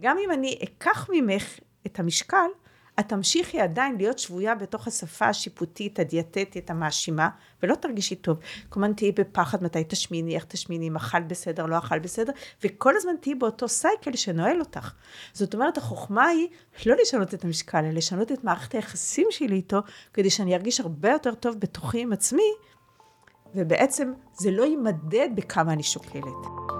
גם אם אני אקח ממך את המשקל, את תמשיכי עדיין להיות שבויה בתוך השפה השיפוטית, הדיאטטית, המאשימה, ולא תרגישי טוב. כלומר, תהיי בפחד מתי תשמיני, איך תשמיני, אם אכל בסדר, לא אכל בסדר, וכל הזמן תהיי באותו סייקל שנועל אותך. זאת אומרת, החוכמה היא לא לשנות את המשקל, אלא לשנות את מערכת היחסים שלי איתו, כדי שאני ארגיש הרבה יותר טוב בתוכי עם עצמי, ובעצם זה לא יימדד בכמה אני שוקלת.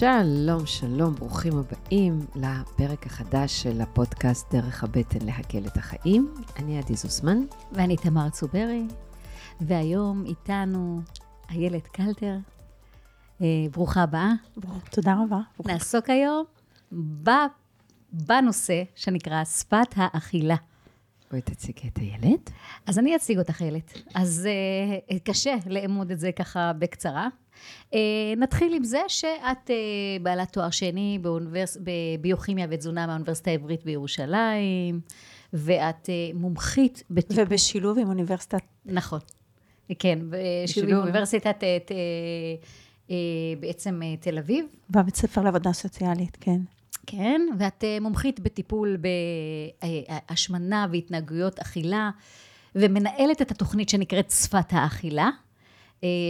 שלום, שלום, ברוכים הבאים לפרק החדש של הפודקאסט דרך הבטן להקל את החיים. אני עדי זוסמן. ואני תמר צוברי, והיום איתנו איילת קלטר. אה, ברוכה הבאה. תודה רבה. נעסוק היום בנושא שנקרא שפת האכילה. בואי תציגי את הילד. אז אני אציג אותך, איילת. אז uh, קשה לאמוד את זה ככה בקצרה. Uh, נתחיל עם זה שאת uh, בעלת תואר שני באוניברס... בביוכימיה ותזונה מהאוניברסיטה העברית בירושלים, ואת uh, מומחית בטיפול... ובשילוב עם אוניברסיטת... נכון. כן, בשילוב עם אוניברסיטת uh, uh, בעצם תל אביב. בבית ספר לעבודה סוציאלית, כן. כן, ואת מומחית בטיפול בהשמנה והתנהגויות אכילה, ומנהלת את התוכנית שנקראת שפת האכילה,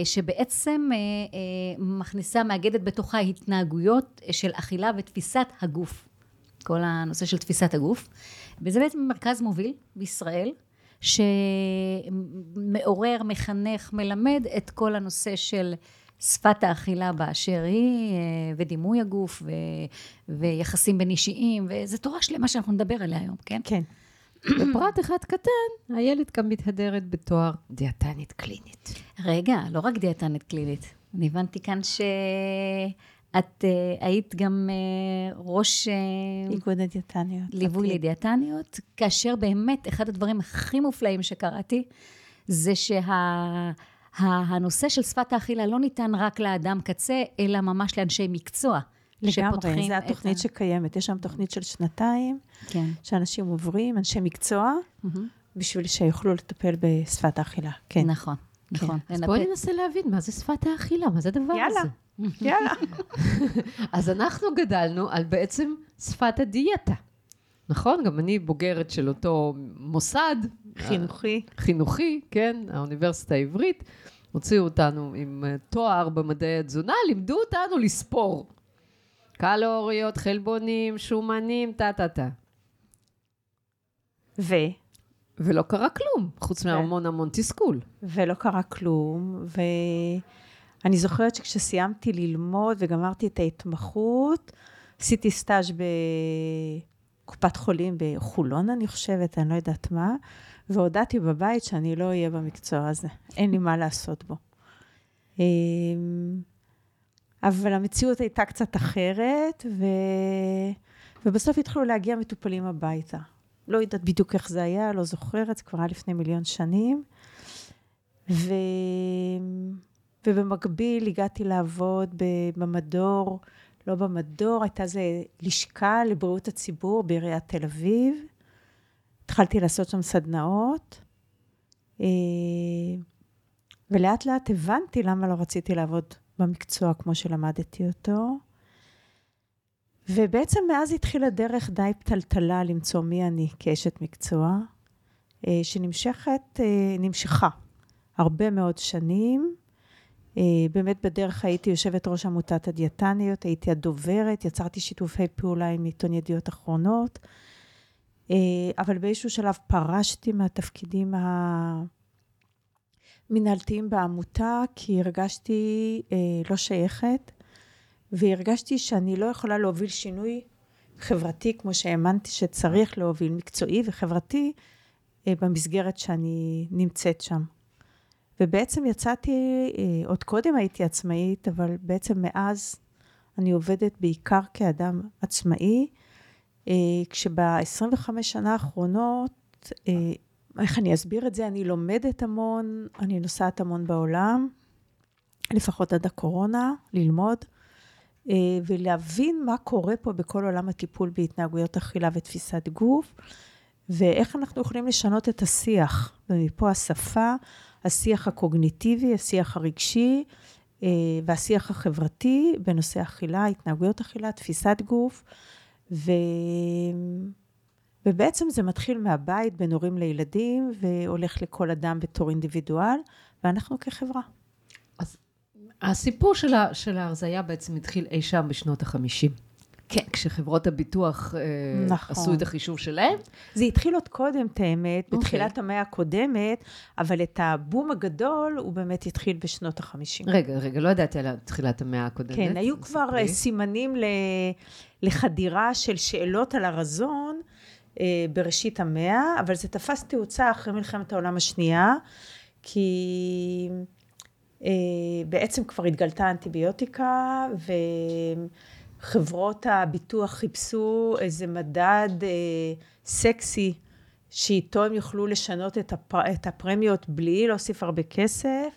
שבעצם אה, מכניסה, מאגדת בתוכה התנהגויות של אכילה ותפיסת הגוף. כל הנושא של תפיסת הגוף. וזה בעצם מרכז מוביל בישראל, שמעורר, מחנך, מלמד את כל הנושא של שפת האכילה באשר היא, אה, ודימוי הגוף, ו, ויחסים בין אישיים, וזו תורה שלמה שאנחנו נדבר עליה היום, כן? כן. בפרט אחד קטן, הילד גם מתהדרת בתואר דיאטנית קלינית. רגע, לא רק דיאטנית קלינית. אני הבנתי כאן שאת uh, היית גם uh, ראש... Uh, איגוד הדיאטניות. ליווי אוקיי. לדיאטניות, כאשר באמת אחד הדברים הכי מופלאים שקראתי, זה שה... הנושא של שפת האכילה לא ניתן רק לאדם קצה, אלא ממש לאנשי מקצוע. לגמרי, זו התוכנית ה... שקיימת. יש שם תוכנית של שנתיים, כן. שאנשים עוברים, אנשי מקצוע, mm-hmm. בשביל שיוכלו לטפל בשפת האכילה. כן. נכון, כן. נכון. אז בואי ננסה להבין מה זה שפת האכילה, מה זה הדבר יאללה, הזה. יאללה. אז אנחנו גדלנו על בעצם שפת הדיאטה. נכון? גם אני בוגרת של אותו מוסד. חינוכי. חינוכי, כן, האוניברסיטה העברית. הוציאו אותנו עם אה, תואר במדעי התזונה, לימדו אותנו לספור. קלוריות, חלבונים, שומנים, טה-טה-טה. ו? ולא קרה כלום, חוץ ו... מהמון המון תסכול. ולא קרה כלום, ואני זוכרת שכשסיימתי ללמוד וגמרתי את ההתמחות, עשיתי סטאז' בקופת חולים בחולון, אני חושבת, אני לא יודעת מה, והודעתי בבית שאני לא אהיה במקצוע הזה, אין לי מה לעשות בו. אבל המציאות הייתה קצת אחרת, ו... ובסוף התחילו להגיע מטופלים הביתה. לא יודעת בדיוק איך זה היה, לא זוכרת, זה כבר היה לפני מיליון שנים. ו... ובמקביל הגעתי לעבוד במדור, לא במדור, הייתה איזה לשכה לבריאות הציבור בעיריית תל אביב. התחלתי לעשות שם סדנאות, אה, ולאט לאט הבנתי למה לא רציתי לעבוד במקצוע כמו שלמדתי אותו. ובעצם מאז התחילה דרך די פתלתלה למצוא מי אני כאשת מקצוע, אה, שנמשכת, אה, נמשכה הרבה מאוד שנים. באמת בדרך הייתי יושבת ראש עמותת הדיאטניות, הייתי הדוברת, יצרתי שיתופי פעולה עם עיתון ידיעות אחרונות. אה, אבל באיזשהו שלב פרשתי מהתפקידים המנהלתיים בעמותה, כי הרגשתי אה, לא שייכת, והרגשתי שאני לא יכולה להוביל שינוי חברתי כמו שהאמנתי שצריך להוביל, מקצועי וחברתי, אה, במסגרת שאני נמצאת שם. ובעצם יצאתי, אה, עוד קודם הייתי עצמאית, אבל בעצם מאז אני עובדת בעיקר כאדם עצמאי, אה, כשב-25 שנה האחרונות, אה, איך אני אסביר את זה? אני לומדת המון, אני נוסעת המון בעולם, לפחות עד הקורונה, ללמוד, אה, ולהבין מה קורה פה בכל עולם הטיפול בהתנהגויות אכילה ותפיסת גוף, ואיך אנחנו יכולים לשנות את השיח. ומפה השפה, השיח הקוגניטיבי, השיח הרגשי, אה, והשיח החברתי בנושא אכילה, התנהגויות אכילה, תפיסת גוף, ו... ובעצם זה מתחיל מהבית בין הורים לילדים, והולך לכל אדם בתור אינדיבידואל, ואנחנו כחברה. אז הסיפור של, ה, של ההרזייה בעצם התחיל אי שם בשנות החמישים. כן. כשחברות הביטוח אה, נכון. עשו את החישוב שלהם. זה התחיל עוד קודם, את האמת, אוקיי. בתחילת המאה הקודמת, אבל את הבום הגדול הוא באמת התחיל בשנות החמישים. רגע, רגע, לא ידעתי על תחילת המאה הקודמת. כן, היו כבר. אה, סימנים ל- לחדירה של שאלות על הרזון בראשית המאה, אבל זה תפס תאוצה אחרי מלחמת העולם השנייה, כי אה, בעצם כבר התגלתה אנטיביוטיקה, וחברות הביטוח חיפשו איזה מדד אה, סקסי, שאיתו הם יוכלו לשנות את, הפר... את הפרמיות בלי להוסיף הרבה כסף.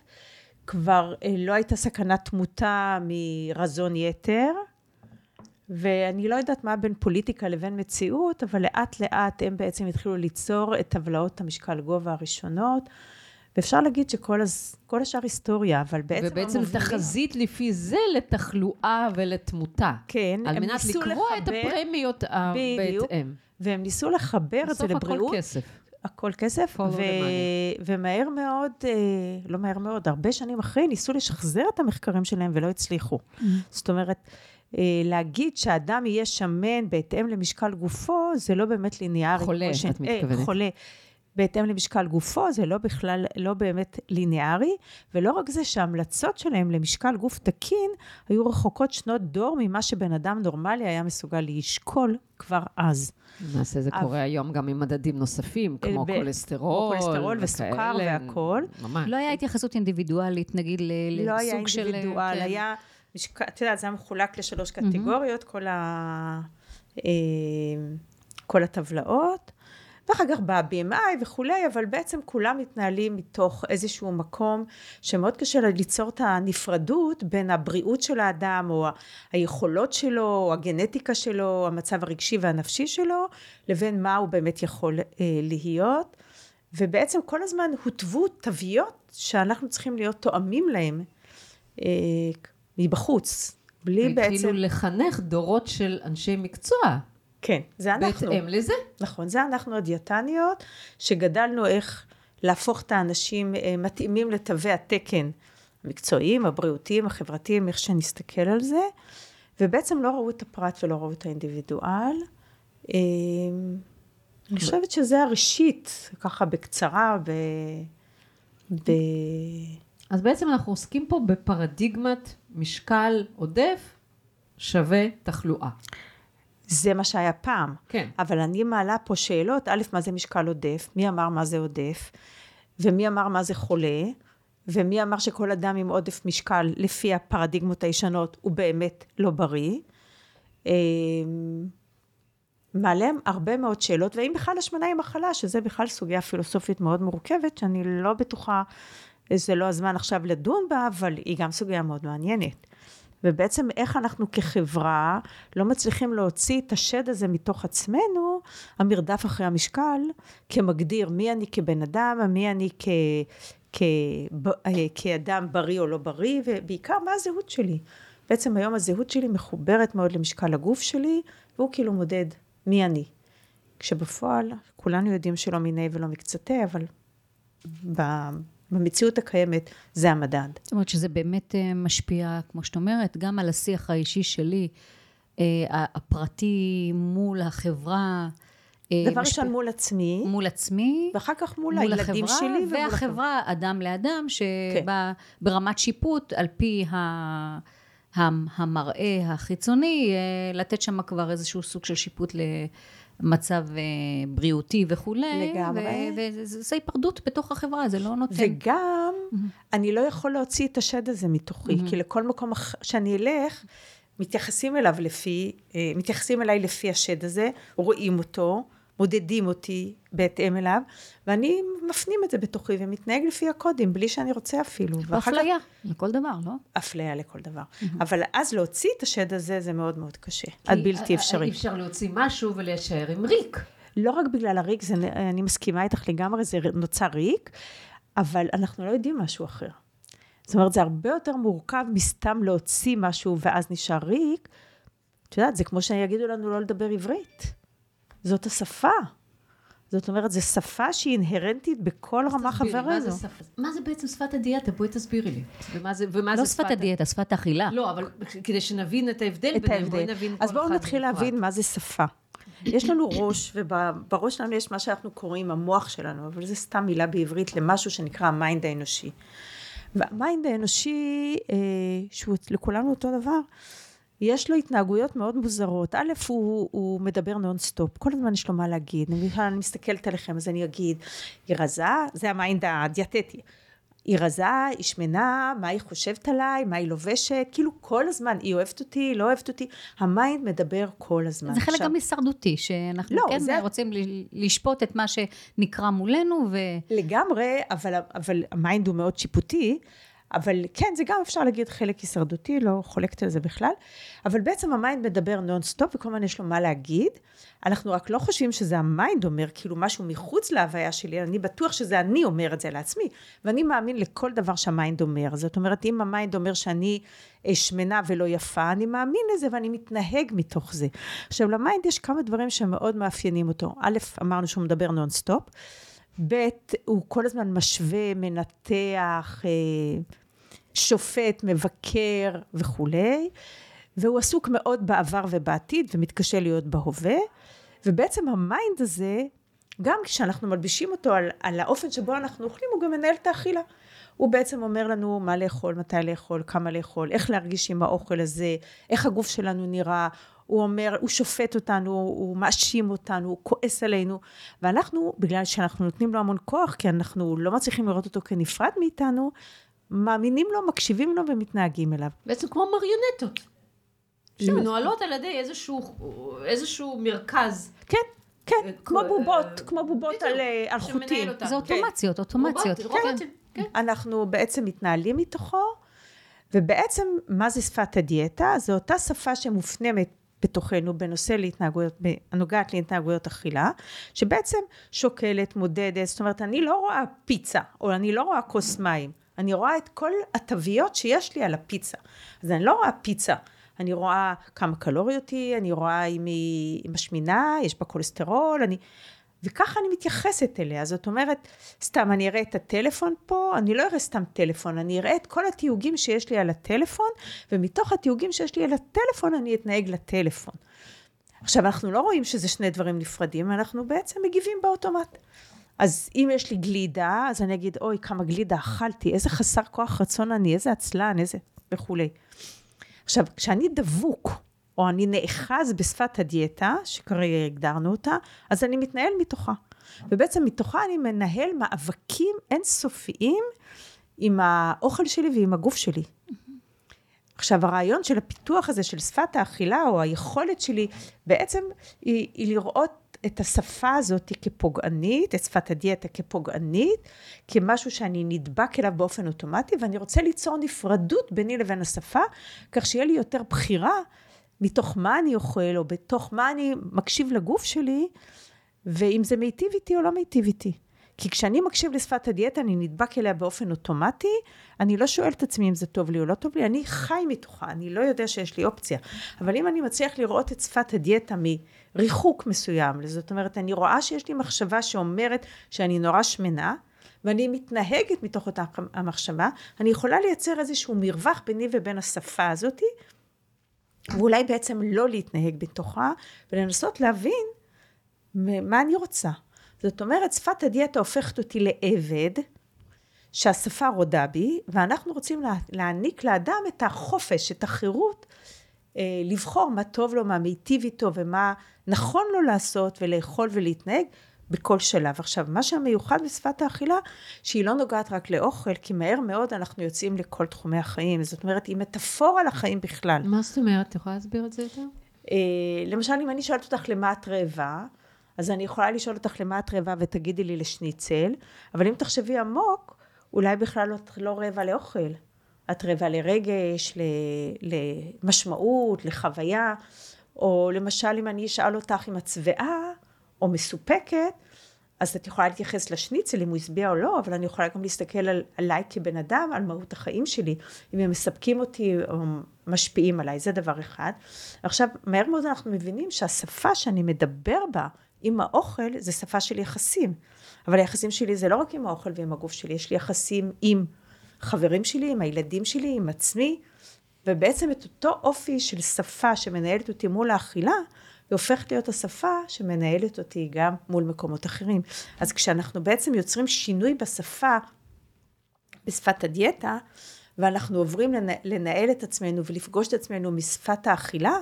כבר אה, לא הייתה סכנת תמותה מרזון יתר, ואני לא יודעת מה בין פוליטיקה לבין מציאות, אבל לאט לאט הם בעצם התחילו ליצור את טבלאות המשקל גובה הראשונות, ואפשר להגיד שכל הז... כל השאר היסטוריה, אבל בעצם ובעצם המובילים- תחזית לפי זה לתחלואה ולתמותה. כן, על הם מנת ניסו לקבוע את לחבר- הפרמיות ה- בדיוק. בהתאם. והם ניסו לחבר את זה בסוף הכל לבריאות. כסף. הכל כסף, ו... ומהר מאוד, אה, לא מהר מאוד, הרבה שנים אחרי, ניסו לשחזר את המחקרים שלהם ולא הצליחו. זאת אומרת, אה, להגיד שאדם יהיה שמן בהתאם למשקל גופו, זה לא באמת ליניארי. חולה, ש- את אה, מתכוונת. חולה. בהתאם למשקל גופו, זה לא בכלל, לא באמת ליניארי, ולא רק זה שההמלצות שלהם למשקל גוף תקין, היו רחוקות שנות דור ממה שבן אדם נורמלי היה מסוגל לשקול כבר אז. למעשה זה אבל- קורה היום גם עם מדדים נוספים, כמו ב- כולסטרול. כמו כולסטרול וסוכר. והכול. ממש. לא היה התייחסות אינדיבידואלית, נגיד, לא היה לסוג של... אינדיבידואל, כן. היה, משק- את יודעת, זה היה מחולק לשלוש קטגוריות, כל, ה, אה, כל הטבלאות. ואחר כך בא ה-BMI וכולי, אבל בעצם כולם מתנהלים מתוך איזשהו מקום שמאוד קשה ליצור את הנפרדות בין הבריאות של האדם, או היכולות שלו, או הגנטיקה שלו, המצב הרגשי והנפשי שלו, לבין מה הוא באמת יכול אה, להיות. ובעצם כל הזמן הותוו תוויות שאנחנו צריכים להיות תואמים להם אה, מבחוץ, בלי בעצם... והתחילו לחנך דורות של אנשי מקצוע. כן, זה אנחנו. בהתאם לזה. נכון, זה אנחנו הדיאטניות, שגדלנו איך להפוך את האנשים אה, מתאימים לתווי התקן המקצועיים, הבריאותיים, החברתיים, איך שנסתכל על זה, ובעצם לא ראו את הפרט ולא ראו את האינדיבידואל. אה, אני חושבת שזה הראשית, ככה בקצרה, ב... ב... אז בעצם אנחנו עוסקים פה בפרדיגמת משקל עודף שווה תחלואה. זה מה שהיה פעם. כן. אבל אני מעלה פה שאלות, א', מה זה משקל עודף? מי אמר מה זה עודף? ומי אמר מה זה חולה? ומי אמר שכל אדם עם עודף משקל, לפי הפרדיגמות הישנות, הוא באמת לא בריא? אמ, מעלה הרבה מאוד שאלות, והאם בכלל השמנה היא מחלה, שזה בכלל סוגיה פילוסופית מאוד מורכבת, שאני לא בטוחה, זה לא הזמן עכשיו לדון בה, אבל היא גם סוגיה מאוד מעניינת. ובעצם איך אנחנו כחברה לא מצליחים להוציא את השד הזה מתוך עצמנו, המרדף אחרי המשקל, כמגדיר מי אני כבן אדם, מי אני כ, כ, אה, כאדם בריא או לא בריא, ובעיקר מה הזהות שלי. בעצם היום הזהות שלי מחוברת מאוד למשקל הגוף שלי, והוא כאילו מודד מי אני. כשבפועל כולנו יודעים שלא מיני ולא מקצתי, אבל ב- במציאות הקיימת זה המדד. זאת אומרת שזה באמת אה, משפיע, כמו שאת אומרת, גם על השיח האישי שלי, אה, הפרטי מול החברה. אה, דבר משפיע- ראשון מול עצמי, מול עצמי, ואחר כך מול, מול הילדים החברה, שלי ומול והחברה, אדם לאדם, כן. שברמת שיפוט, על פי ה... המ- המראה החיצוני, לתת שם כבר איזשהו סוג של שיפוט מצב אה, בריאותי וכולי. לגמרי. וזה היפרדות בתוך החברה, זה לא נותן. וגם, אני לא יכול להוציא את השד הזה מתוכי, כי לכל מקום שאני אלך, מתייחסים אליו לפי, אה, מתייחסים אליי לפי השד הזה, רואים אותו, מודדים אותי בהתאם אליו, ואני מפנים את זה בתוכי ומתנהג לפי הקודים, בלי שאני רוצה אפילו. ואחר כך- אפליה, לכל דבר, לא? אפליה לכל דבר. אבל אז להוציא את השד הזה, זה מאוד מאוד קשה, עד בלתי כי אפשרי. אי אפשר להוציא משהו ולהישאר עם ריק. לא רק בגלל הריק, זה, אני מסכימה איתך לגמרי, זה נוצר ריק, אבל אנחנו לא יודעים משהו אחר. זאת אומרת, זה הרבה יותר מורכב מסתם להוציא משהו ואז נשאר ריק. את יודעת, זה כמו שיגידו לנו לא לדבר עברית. זאת השפה. זאת אומרת, זו שפה שהיא אינהרנטית בכל רמה חברינו. זה שפ- מה זה בעצם שפת הדיאטה? בואי תסבירי לי. ומה זה, ומה לא זה שפת הדיאטה, שפת האכילה. לא, אבל כדי שנבין את ההבדל את ביניהם, בואי. נבין אז כל בואו אחד נתחיל בנפרד. להבין מה זה שפה. יש לנו ראש, ובראש שלנו יש מה שאנחנו קוראים המוח שלנו, אבל זה סתם מילה בעברית למשהו שנקרא ה mind האנושי. וה mind האנושי, אה, שהוא לכולנו אותו דבר, יש לו התנהגויות מאוד מוזרות. א', הוא, הוא מדבר נונסטופ, כל הזמן יש לו מה להגיד. אני, מסתכלת עליכם, אז אני אגיד, היא רזה, זה ה mind הדיאטטי. היא רזה, היא שמנה, מה היא חושבת עליי, מה היא לובשת, כאילו כל הזמן, היא אוהבת אותי, היא לא אוהבת אותי, ה mind מדבר כל הזמן. זה חלק עכשיו, גם הישרדותי, שאנחנו לא, כן זה- רוצים לשפוט את מה שנקרא מולנו, ו... לגמרי, אבל, אבל ה mind הוא מאוד שיפוטי, אבל כן, זה גם אפשר להגיד חלק הישרדותי, לא חולקת על זה בכלל, אבל בעצם ה mind מדבר נונסטופ וכל הזמן יש לו מה להגיד. אנחנו רק לא חושבים שזה ה mind אומר, כאילו משהו מחוץ להוויה שלי, אני בטוח שזה אני אומר את זה לעצמי, ואני מאמין לכל דבר שה mind אומר. זאת אומרת, אם ה mind אומר שאני אה, שמנה ולא יפה, אני מאמין לזה ואני מתנהג מתוך זה. עכשיו, ל mind יש כמה דברים שמאוד מאפיינים אותו. א', אמרנו שהוא מדבר נונסטופ. ב', הוא כל הזמן משווה, מנתח, אה, שופט, מבקר וכולי, והוא עסוק מאוד בעבר ובעתיד ומתקשה להיות בהווה, ובעצם ה mind הזה, גם כשאנחנו מלבישים אותו על, על האופן שבו אנחנו אוכלים, הוא גם מנהל את האכילה. הוא בעצם אומר לנו מה לאכול, מתי לאכול, כמה לאכול, איך להרגיש עם האוכל הזה, איך הגוף שלנו נראה. הוא אומר, הוא שופט אותנו, הוא מאשים אותנו, הוא כועס עלינו, ואנחנו, בגלל שאנחנו נותנים לו המון כוח, כי אנחנו לא מצליחים לראות אותו כנפרד מאיתנו, מאמינים לו, מקשיבים לו ומתנהגים אליו. בעצם כמו מריונטות. שמנוהלות על ידי איזשהו, איזשהו מרכז. כן, כן, אה, כמו אה, בובות, כמו בובות על, אה, חוטים. זה כן. אוטומציות, אוטומציות. רובוטים, כן. אנחנו בעצם מתנהלים מתוכו, ובעצם מה זה שפת הדיאטה? זו אותה שפה שמופנמת בתוכנו בנושא להתנהגויות, הנוגעת להתנהגויות אכילה, שבעצם שוקלת, מודדת, זאת אומרת, אני לא רואה פיצה, או אני לא רואה כוס מים, אני רואה את כל התוויות שיש לי על הפיצה. אז אני לא רואה פיצה, אני רואה כמה קלוריות היא, אני רואה אם היא משמינה, יש בה כולסטרול, אני... וככה אני מתייחסת אליה, זאת אומרת, סתם אני אראה את הטלפון פה, אני לא אראה סתם טלפון, אני אראה את כל התיוגים שיש לי על הטלפון, ומתוך התיוגים שיש לי על הטלפון אני אתנהג לטלפון. עכשיו, אנחנו לא רואים שזה שני דברים נפרדים, אנחנו בעצם מגיבים באוטומט. אז אם יש לי גלידה, אז אני אגיד, אוי, כמה גלידה אכלתי, איזה חסר כוח רצון אני, איזה עצלן, איזה... וכולי. עכשיו, כשאני דבוק, או אני נאחז בשפת הדיאטה, שכרגע הגדרנו אותה, אז אני מתנהל מתוכה. ובעצם מתוכה אני מנהל מאבקים אינסופיים עם האוכל שלי ועם הגוף שלי. עכשיו, הרעיון של הפיתוח הזה של שפת האכילה, או היכולת שלי, בעצם היא, היא לראות את השפה הזאת כפוגענית, את שפת הדיאטה כפוגענית, כמשהו שאני נדבק אליו באופן אוטומטי, ואני רוצה ליצור נפרדות ביני לבין השפה, כך שיהיה לי יותר בחירה מתוך מה אני אוכל, או בתוך מה אני מקשיב לגוף שלי, ואם זה מיטיב איתי או לא מיטיב איתי. כי כשאני מקשיב לשפת הדיאטה, אני נדבק אליה באופן אוטומטי, אני לא שואל את עצמי אם זה טוב לי או לא טוב לי, אני חי מתוכה, אני לא יודע שיש לי אופציה. אבל אם אני מצליח לראות את שפת הדיאטה מריחוק מסוים, זאת אומרת, אני רואה שיש לי מחשבה שאומרת שאני נורא שמנה, ואני מתנהגת מתוך אותה המחשבה, אני יכולה לייצר איזשהו מרווח ביני ובין השפה הזאתי, ואולי בעצם לא להתנהג בתוכה, ולנסות להבין מה אני רוצה. זאת אומרת, שפת הדיאטה הופכת אותי לעבד, שהשפה רודה בי, ואנחנו רוצים לה, להעניק לאדם את החופש, את החירות, לבחור מה טוב לו, מה מיטיב איתו ומה נכון לו לעשות ולאכול ולהתנהג בכל שלב. עכשיו, מה שהמיוחד בשפת האכילה, שהיא לא נוגעת רק לאוכל, כי מהר מאוד אנחנו יוצאים לכל תחומי החיים. זאת אומרת, היא מטאפורה לחיים בכלל. מה זאת אומרת? את יכולה להסביר את זה יותר? אה, למשל, אם אני שואלת אותך למה את רעבה, אז אני יכולה לשאול אותך למה את רעבה ותגידי לי לשניצל, אבל אם תחשבי עמוק, אולי בכלל את לא רעבה לאוכל. את רעבה לרגש, למשמעות, לחוויה, או למשל אם אני אשאל אותך אם את שבעה או מסופקת, אז את יכולה להתייחס לשניצל אם הוא השביע או לא, אבל אני יכולה גם להסתכל על, עליי כבן אדם, על מהות החיים שלי, אם הם מספקים אותי או משפיעים עליי, זה דבר אחד. עכשיו, מהר מאוד אנחנו מבינים שהשפה שאני מדבר בה עם האוכל, זה שפה של יחסים. אבל היחסים שלי זה לא רק עם האוכל ועם הגוף שלי, יש לי יחסים עם חברים שלי, עם הילדים שלי, עם עצמי, ובעצם את אותו אופי של שפה שמנהלת אותי מול האכילה, היא הופכת להיות השפה שמנהלת אותי גם מול מקומות אחרים. אז כשאנחנו בעצם יוצרים שינוי בשפה, בשפת הדיאטה, ואנחנו עוברים לנהל את עצמנו ולפגוש את עצמנו משפת האכילה,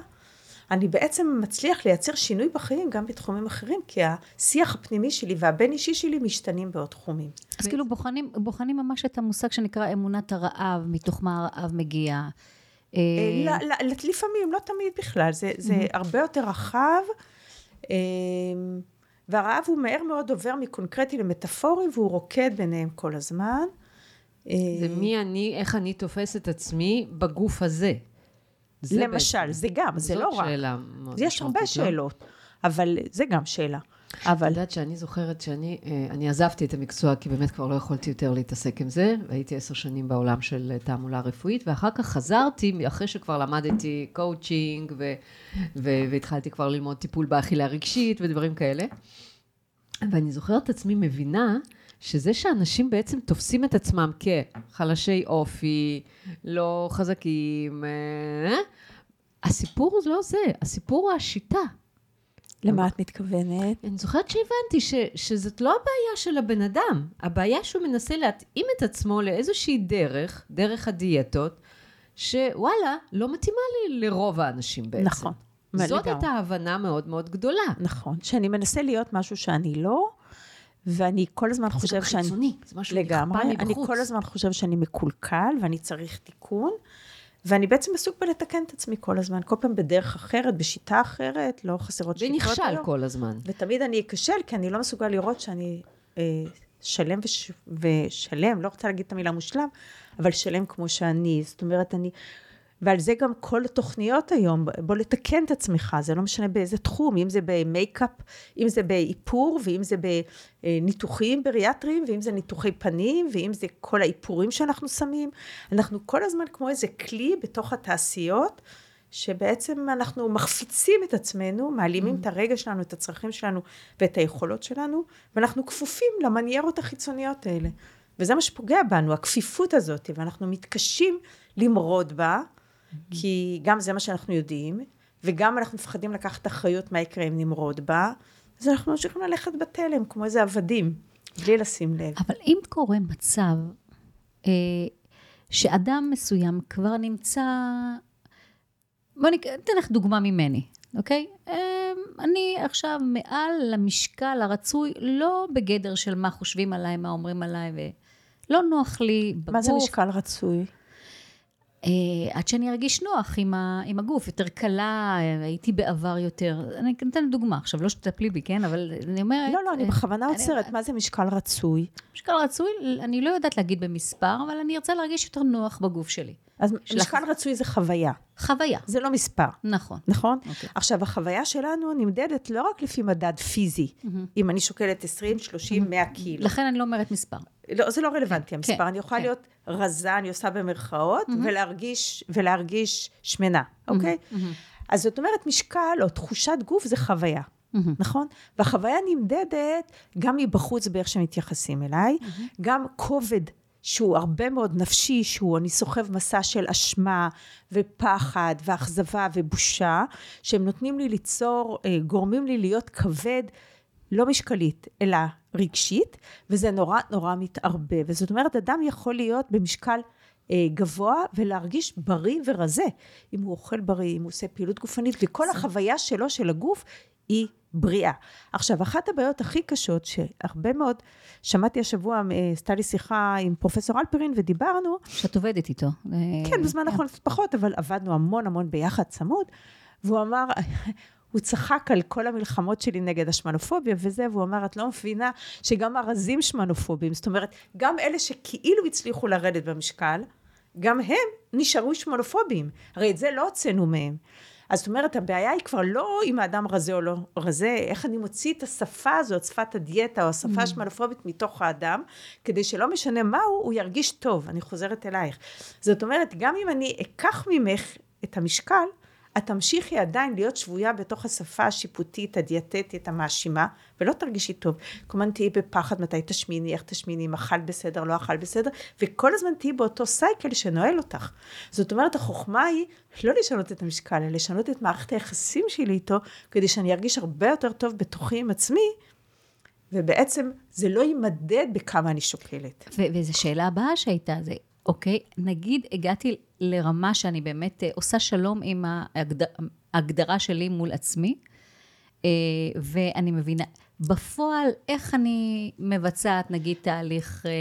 אני בעצם מצליח לייצר שינוי בחיים גם בתחומים אחרים, כי השיח הפנימי שלי והבין אישי שלי משתנים בעוד תחומים. אז כאילו בוחנים, בוחנים ממש את המושג שנקרא אמונת הרעב, מתוך מה הרעב מגיע. אה, לפעמים, לא תמיד בכלל, זה, זה הרבה יותר רחב, אה, והרעב הוא מהר מאוד עובר מקונקרטי למטאפורי, והוא רוקד ביניהם כל הזמן. זה מי אני, איך אני תופס את עצמי בגוף הזה. זה למשל, בעצם. זה גם, זה לא רק. זאת שאלה מאוד יש הרבה לא? שאלות, אבל זה גם שאלה. אבל... את יודעת שאני זוכרת שאני אני עזבתי את המקצוע, כי באמת כבר לא יכולתי יותר להתעסק עם זה, והייתי עשר שנים בעולם של תעמולה רפואית, ואחר כך חזרתי, אחרי שכבר למדתי קואוצ'ינג, ו, ו, והתחלתי כבר ללמוד טיפול באכילה רגשית ודברים כאלה. ואני זוכרת את עצמי מבינה שזה שאנשים בעצם תופסים את עצמם כחלשי אופי, לא חזקים, אה, הסיפור הוא לא זה, הסיפור הוא השיטה. למה את מתכוונת? אני זוכרת שהבנתי ש, שזאת לא הבעיה של הבן אדם, הבעיה שהוא מנסה להתאים את עצמו לאיזושהי דרך, דרך הדיאטות, שוואלה, לא מתאימה לי לרוב האנשים בעצם. נכון. זאת הייתה הבנה מאוד מאוד גדולה. נכון, שאני מנסה להיות משהו שאני לא, ואני כל הזמן חושב שאני... חיצוני, זה משהו לגמרי, אני כל הזמן חושב שאני מקולקל ואני צריך תיקון, ואני בעצם עסוק בלתקן את עצמי כל הזמן, כל פעם בדרך אחרת, בשיטה אחרת, לא חסרות שיטות היום. ונכשל כל הזמן. ותמיד אני אכשל, כי אני לא מסוגל לראות שאני אה, שלם וש, ושלם, לא רוצה להגיד את המילה מושלם, אבל שלם כמו שאני. זאת אומרת, אני... ועל זה גם כל התוכניות היום, בוא לתקן את עצמך, זה לא משנה באיזה תחום, אם זה במייקאפ, אם זה באיפור, ואם זה בניתוחים בריאטריים, ואם זה ניתוחי פנים, ואם זה כל האיפורים שאנחנו שמים. אנחנו כל הזמן כמו איזה כלי בתוך התעשיות, שבעצם אנחנו מחפיצים את עצמנו, מעלימים mm. את הרגע שלנו, את הצרכים שלנו ואת היכולות שלנו, ואנחנו כפופים למניירות החיצוניות האלה. וזה מה שפוגע בנו, הכפיפות הזאת, ואנחנו מתקשים למרוד בה. כי גם זה מה שאנחנו יודעים, וגם אנחנו מפחדים לקחת אחריות מה יקרה אם נמרוד בה, אז אנחנו ממשיכים ללכת בתלם, כמו איזה עבדים, בלי לשים לב. אבל אם קורה מצב אה, שאדם מסוים כבר נמצא, בוא ניתן לך דוגמה ממני, אוקיי? אה, אני עכשיו מעל למשקל הרצוי, לא בגדר של מה חושבים עליי, מה אומרים עליי, ולא נוח לי בגוף. מה זה משקל רצוי? אה, עד שאני ארגיש נוח עם, ה, עם הגוף, יותר קלה, הייתי בעבר יותר. אני אתן דוגמה, עכשיו לא שתטפלי בי, כן? אבל אני אומרת... לא, לא, אני בכוונה עוצרת, מה זה משקל רצוי? משקל רצוי, אני לא יודעת להגיד במספר, אבל אני ארצה להרגיש יותר נוח בגוף שלי. אז משקל רצוי זה חוויה. חוויה. זה לא מספר. נכון. נכון? Okay. אוקיי. עכשיו, החוויה שלנו נמדדת לא רק לפי מדד פיזי, mm-hmm. אם אני שוקלת 20, 30, mm-hmm. 100 קילו. לכן אני לא אומרת מספר. לא, זה לא רלוונטי, כן, המספר. כן, אני יכולה כן. להיות רזה, אני עושה במרכאות, mm-hmm. ולהרגיש, ולהרגיש שמנה, אוקיי? Mm-hmm. אז זאת אומרת, משקל או תחושת גוף זה חוויה. Mm-hmm. נכון? והחוויה נמדדת גם מבחוץ באיך שמתייחסים אליי, mm-hmm. גם כובד שהוא הרבה מאוד נפשי, שהוא אני סוחב מסע של אשמה ופחד ואכזבה ובושה, שהם נותנים לי ליצור, אה, גורמים לי להיות כבד, לא משקלית, אלא רגשית, וזה נורא נורא מתערבב. וזאת אומרת, אדם יכול להיות במשקל אה, גבוה ולהרגיש בריא ורזה. אם הוא אוכל בריא, אם הוא עושה פעילות גופנית, וכל החוויה שלו, של הגוף, היא בריאה. עכשיו, אחת הבעיות הכי קשות, שהרבה מאוד, שמעתי השבוע, עשתה לי שיחה עם פרופסור אלפרין ודיברנו. שאת עובדת איתו. כן, בזמן האחרון קצת פחות, אבל עבדנו המון המון ביחד צמוד, והוא אמר, הוא צחק על כל המלחמות שלי נגד השמנופוביה וזה, והוא אמר, את לא מבינה שגם ארזים שמנופובים, זאת אומרת, גם אלה שכאילו הצליחו לרדת במשקל, גם הם נשארו שמנופובים. הרי את זה לא הוצאנו מהם. אז זאת אומרת, הבעיה היא כבר לא אם האדם רזה או לא רזה, איך אני מוציא את השפה הזאת, שפת הדיאטה או השפה mm. השמנופובית מתוך האדם, כדי שלא משנה מהו, הוא ירגיש טוב. אני חוזרת אלייך. זאת אומרת, גם אם אני אקח ממך את המשקל, את תמשיכי עדיין להיות שבויה בתוך השפה השיפוטית, הדיאטטית, המאשימה, ולא תרגישי טוב. כלומר, תהיי בפחד מתי תשמיני, איך תשמיני, אם אכל בסדר, לא אכל בסדר, וכל הזמן תהיי באותו סייקל שנועל אותך. זאת אומרת, החוכמה היא לא לשנות את המשקל, אלא לשנות את מערכת היחסים שלי איתו, כדי שאני ארגיש הרבה יותר טוב בתוכי עם עצמי, ובעצם זה לא יימדד בכמה אני שוקלת. וזו שאלה הבאה שהייתה, זה אוקיי, נגיד הגעתי לרמה שאני באמת אה, עושה שלום עם ההגדרה שלי מול עצמי, אה, ואני מבינה, בפועל, איך אני מבצעת, נגיד, תהליך, אה,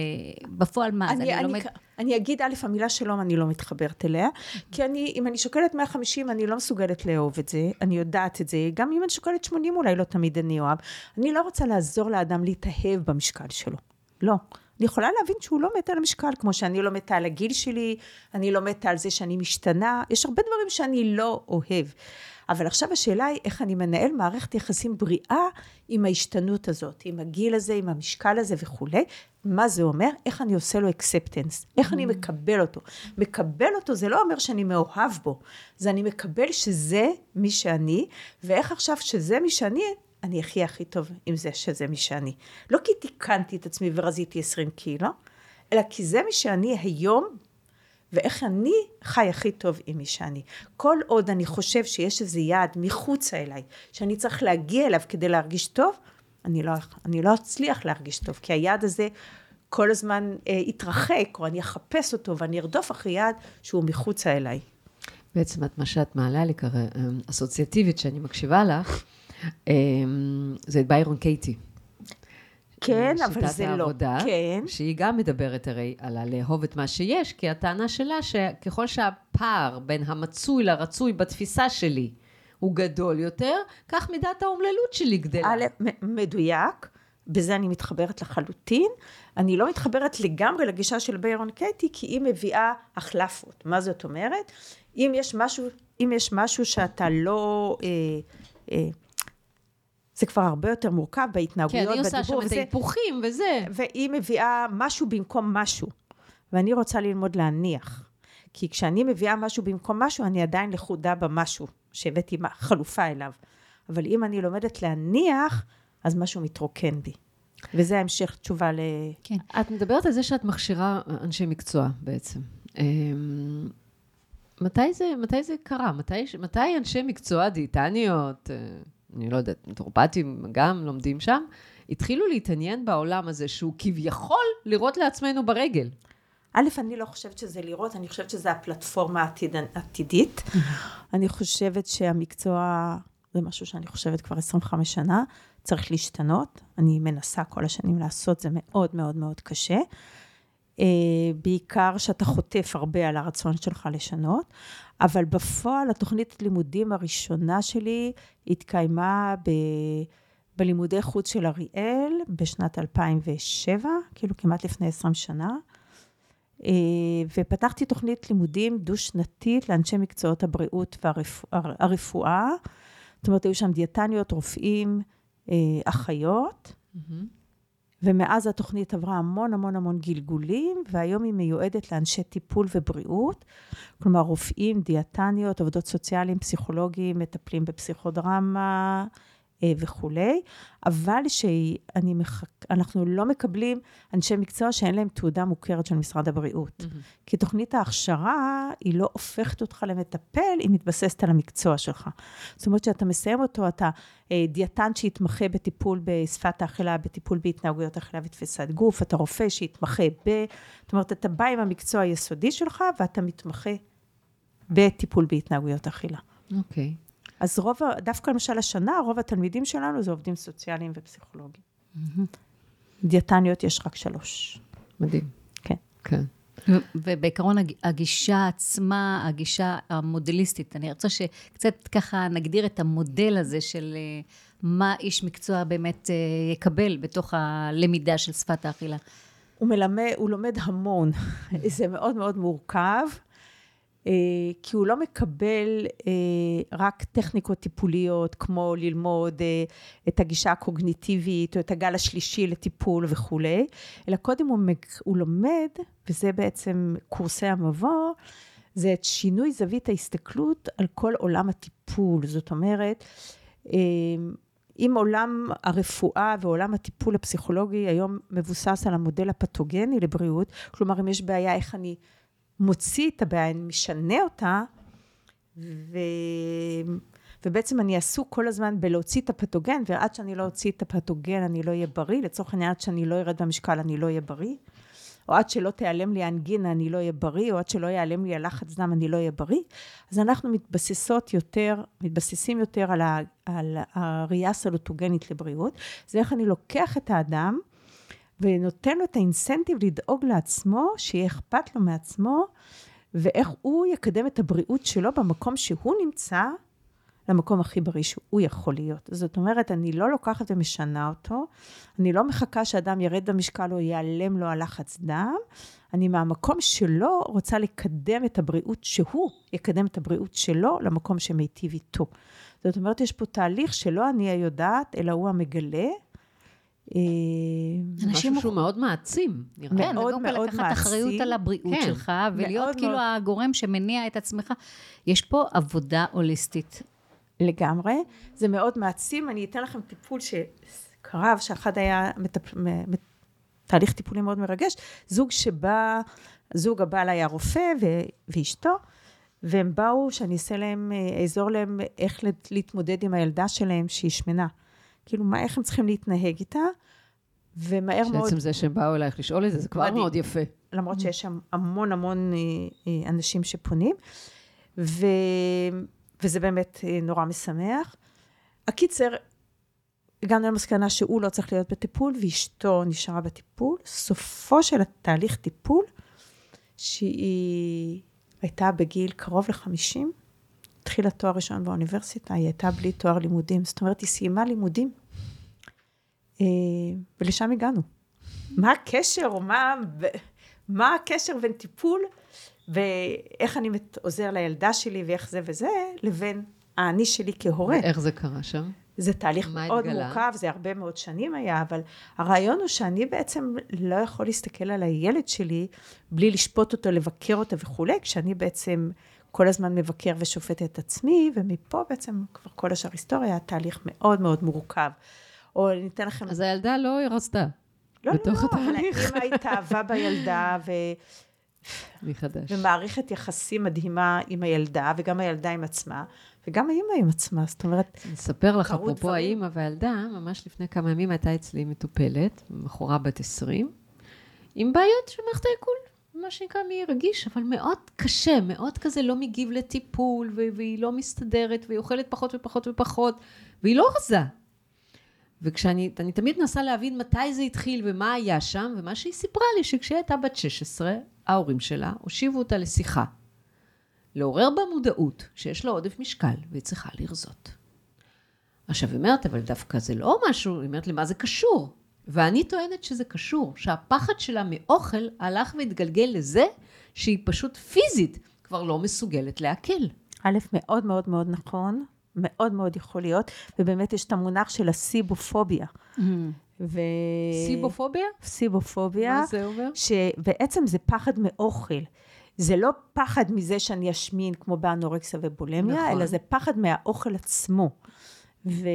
בפועל מה? אני, אני, אני לומד... אני אגיד, א', המילה שלום, אני לא מתחברת אליה, כי אני, אם אני שוקלת 150, אני לא מסוגלת לאהוב את זה, אני יודעת את זה, גם אם אני שוקלת 80, אולי לא תמיד אני אוהב. אני לא רוצה לעזור לאדם להתאהב במשקל שלו. לא. אני יכולה להבין שהוא לא מת על המשקל, כמו שאני לא מתה על הגיל שלי, אני לא מתה על זה שאני משתנה, יש הרבה דברים שאני לא אוהב. אבל עכשיו השאלה היא איך אני מנהל מערכת יחסים בריאה עם ההשתנות הזאת, עם הגיל הזה, עם המשקל הזה וכולי. מה זה אומר? איך אני עושה לו אקספטנס, איך אני mm. מקבל אותו. מקבל אותו זה לא אומר שאני מאוהב בו, זה אני מקבל שזה מי שאני, ואיך עכשיו שזה מי שאני, אני אחיה הכי טוב עם זה שזה מי שאני. לא כי תיקנתי את עצמי ורזיתי 20 קילו, אלא כי זה מי שאני היום, ואיך אני חי הכי טוב עם מי שאני. כל עוד אני חושב שיש איזה יעד מחוצה אליי, שאני צריך להגיע אליו כדי להרגיש טוב, אני לא, אני לא אצליח להרגיש טוב, כי היעד הזה כל הזמן אה, יתרחק, או אני אחפש אותו ואני ארדוף אחרי יעד שהוא מחוצה אליי. בעצם את, מה שאת מעלה לי כרגע, אה, אסוציאטיבית שאני מקשיבה לך, אמ, זה את ביירון קייטי. כן, אבל זה לא. העבודה, כן. שהיא גם מדברת הרי על הלאהוב את מה שיש, כי הטענה שלה שככל שהפער בין המצוי לרצוי בתפיסה שלי הוא גדול יותר, כך מידת האומללות שלי גדלה. א', מדויק, בזה אני מתחברת לחלוטין. אני לא מתחברת לגמרי לגישה של ביירון קייטי, כי היא מביאה החלפות. מה זאת אומרת? אם יש משהו, אם יש משהו שאתה לא... אה, אה, זה כבר הרבה יותר מורכב בהתנהגויות, בדיבור. כן, היא עושה שם את ההיפוכים וזה. והיא מביאה משהו במקום משהו. ואני רוצה ללמוד להניח. כי כשאני מביאה משהו במקום משהו, אני עדיין לכודה במשהו שהבאתי חלופה אליו. אבל אם אני לומדת להניח, אז משהו מתרוקן בי. וזה ההמשך תשובה ל... כן. את מדברת על זה שאת מכשירה אנשי מקצוע בעצם. אמ, מתי זה, מתי זה קרה? מתי, מתי אנשי מקצוע, דיאטניות, אה, אני לא יודעת, נטורפטים גם לומדים שם, התחילו להתעניין בעולם הזה שהוא כביכול לראות לעצמנו ברגל. א', אני לא חושבת שזה לראות, אני חושבת שזה הפלטפורמה העתיד, עתידית. אני חושבת שהמקצוע, זה משהו שאני חושבת כבר 25 שנה, צריך להשתנות. אני מנסה כל השנים לעשות, זה מאוד מאוד מאוד קשה. אה, בעיקר שאתה חוטף הרבה על הרצון שלך לשנות, אבל בפועל התוכנית לימודים הראשונה שלי התקיימה ב... בלימודי חוץ של אריאל בשנת 2007, כאילו כמעט לפני 20 שנה, אה, ופתחתי תוכנית לימודים דו-שנתית לאנשי מקצועות הבריאות והרפואה. זאת אומרת, היו שם דיאטניות, רופאים, אה, אחיות. Mm-hmm. ומאז התוכנית עברה המון המון המון גלגולים, והיום היא מיועדת לאנשי טיפול ובריאות, כלומר רופאים, דיאטניות, עובדות סוציאליים, פסיכולוגים, מטפלים בפסיכודרמה, וכולי, אבל שאנחנו לא מקבלים אנשי מקצוע שאין להם תעודה מוכרת של משרד הבריאות. Mm-hmm. כי תוכנית ההכשרה, היא לא הופכת אותך למטפל, היא מתבססת על המקצוע שלך. זאת אומרת שאתה מסיים אותו, אתה אה, דיאטן שהתמחה בטיפול בשפת האכילה, בטיפול בהתנהגויות אכילה ותפיסת גוף, אתה רופא שהתמחה ב... זאת אומרת, אתה בא עם המקצוע היסודי שלך, ואתה מתמחה בטיפול בהתנהגויות אכילה. אוקיי. Okay. אז רוב, דווקא למשל השנה, רוב התלמידים שלנו זה עובדים סוציאליים ופסיכולוגיים. Mm-hmm. דיאטניות יש רק שלוש. מדהים. כן. כן. ובעיקרון הגישה עצמה, הגישה המודליסטית, אני רוצה שקצת ככה נגדיר את המודל הזה של אה, מה איש מקצוע באמת אה, יקבל בתוך הלמידה של שפת האכילה. הוא מלמד, הוא לומד המון, זה מאוד מאוד מורכב. אה, כי הוא לא מקבל אה, רק טכניקות טיפוליות, כמו ללמוד אה, את הגישה הקוגניטיבית, או את הגל השלישי לטיפול וכולי, אלא קודם הוא, הוא לומד, וזה בעצם קורסי המבוא, זה את שינוי זווית ההסתכלות על כל עולם הטיפול. זאת אומרת, אם עולם הרפואה ועולם הטיפול הפסיכולוגי היום מבוסס על המודל הפתוגני לבריאות, כלומר, אם יש בעיה, איך אני... מוציא את הבעיה, אני משנה אותה, ו... ובעצם אני עסוק כל הזמן בלהוציא את הפתוגן, ועד שאני לא אוציא את הפתוגן אני לא אהיה בריא, לצורך העניין עד שאני לא ארד במשקל אני לא אהיה בריא, או עד שלא תיעלם לי האנגינה אני לא אהיה בריא, או עד שלא ייעלם לי הלחץ דם אני לא אהיה בריא. אז אנחנו מתבססות יותר, מתבססים יותר על, ה... על הראייה הסלוטוגנית לבריאות. זה איך אני לוקח את האדם, ונותן לו את האינסנטיב לדאוג לעצמו, שיהיה אכפת לו מעצמו, ואיך הוא יקדם את הבריאות שלו במקום שהוא נמצא, למקום הכי בריא שהוא יכול להיות. זאת אומרת, אני לא לוקחת ומשנה אותו, אני לא מחכה שאדם ירד במשקל או ייעלם לו הלחץ דם, אני מהמקום שלו רוצה לקדם את הבריאות שהוא יקדם את הבריאות שלו למקום שמיטיב איתו. זאת אומרת, יש פה תהליך שלא אני היודעת, אלא הוא המגלה, אה, משהו שהוא מאוד מעצים. כן, מאוד מאוד מעצים. לקחת אחריות על הבריאות כן. שלך, ולהיות כאילו הגורם שמניע את עצמך. יש פה עבודה הוליסטית. לגמרי. זה מאוד מעצים. אני אתן לכם טיפול שקרב, שאחד היה מטפ... תהליך טיפולי מאוד מרגש. זוג שבא, זוג הבעל היה רופא ו... ואשתו, והם באו שאני אעשה להם, אה, אעזור להם איך להתמודד עם הילדה שלהם שהיא שמנה. כאילו, מה, איך הם צריכים להתנהג איתה, ומהר מאוד... שעצם זה שהם באו אלייך לשאול את זה, זה כבר מדהים. מאוד יפה. למרות שיש שם המון המון אה, אה, אנשים שפונים, ו... וזה באמת אה, נורא משמח. הקיצר, הגענו למסקנה שהוא לא צריך להיות בטיפול, ואשתו נשארה בטיפול. סופו של התהליך טיפול, שהיא הייתה בגיל קרוב לחמישים, התחילה תואר ראשון באוניברסיטה, היא הייתה בלי תואר לימודים, זאת אומרת, היא סיימה לימודים, אה, ולשם הגענו. מה הקשר, או מה, מה הקשר בין טיפול, ואיך אני עוזר לילדה שלי, ואיך זה וזה, לבין האני שלי כהורה. ואיך זה קרה שם? זה תהליך מאוד התגלה? מורכב, זה הרבה מאוד שנים היה, אבל הרעיון הוא שאני בעצם לא יכול להסתכל על הילד שלי בלי לשפוט אותו, לבקר אותו וכולי, כשאני בעצם כל הזמן מבקר ושופט את עצמי, ומפה בעצם כבר כל השאר היסטוריה, תהליך מאוד מאוד מורכב. או אני אתן לכם... אז הילדה לא רצתה. לא, לא, לא, אבל האמא התאהבה בילדה, ו... מחדש. ומערכת יחסים מדהימה עם הילדה, וגם הילדה עם עצמה, וגם האמא עם עצמה, זאת אומרת, אני אספר לך, אפרופו האמא והילדה, ממש לפני כמה ימים הייתה אצלי מטופלת, בחורה בת 20, עם בעיות של מערכת העיכול. מה שנקרא מי רגיש, אבל מאוד קשה, מאוד כזה לא מגיב לטיפול, והיא לא מסתדרת, והיא אוכלת פחות ופחות ופחות, והיא לא רזה. וכשאני תמיד מנסה להבין מתי זה התחיל ומה היה שם, ומה שהיא סיפרה לי, שכשהיא הייתה בת 16, ההורים שלה הושיבו אותה לשיחה. לעורר בה מודעות שיש לה עודף משקל, והיא צריכה לרזות. עכשיו, היא אומרת, אבל דווקא זה לא משהו, היא אומרת לי, מה זה קשור? ואני טוענת שזה קשור, שהפחד שלה מאוכל הלך והתגלגל לזה שהיא פשוט פיזית כבר לא מסוגלת לעכל. א', מאוד מאוד מאוד נכון, מאוד מאוד יכול להיות, ובאמת יש את המונח של הסיבופוביה. Mm-hmm. ו... סיבופוביה? סיבופוביה. מה זה אומר? שבעצם זה פחד מאוכל. זה לא פחד מזה שאני אשמין כמו באנורקסיה ובולמיה, נכון. אלא זה פחד מהאוכל עצמו. ו...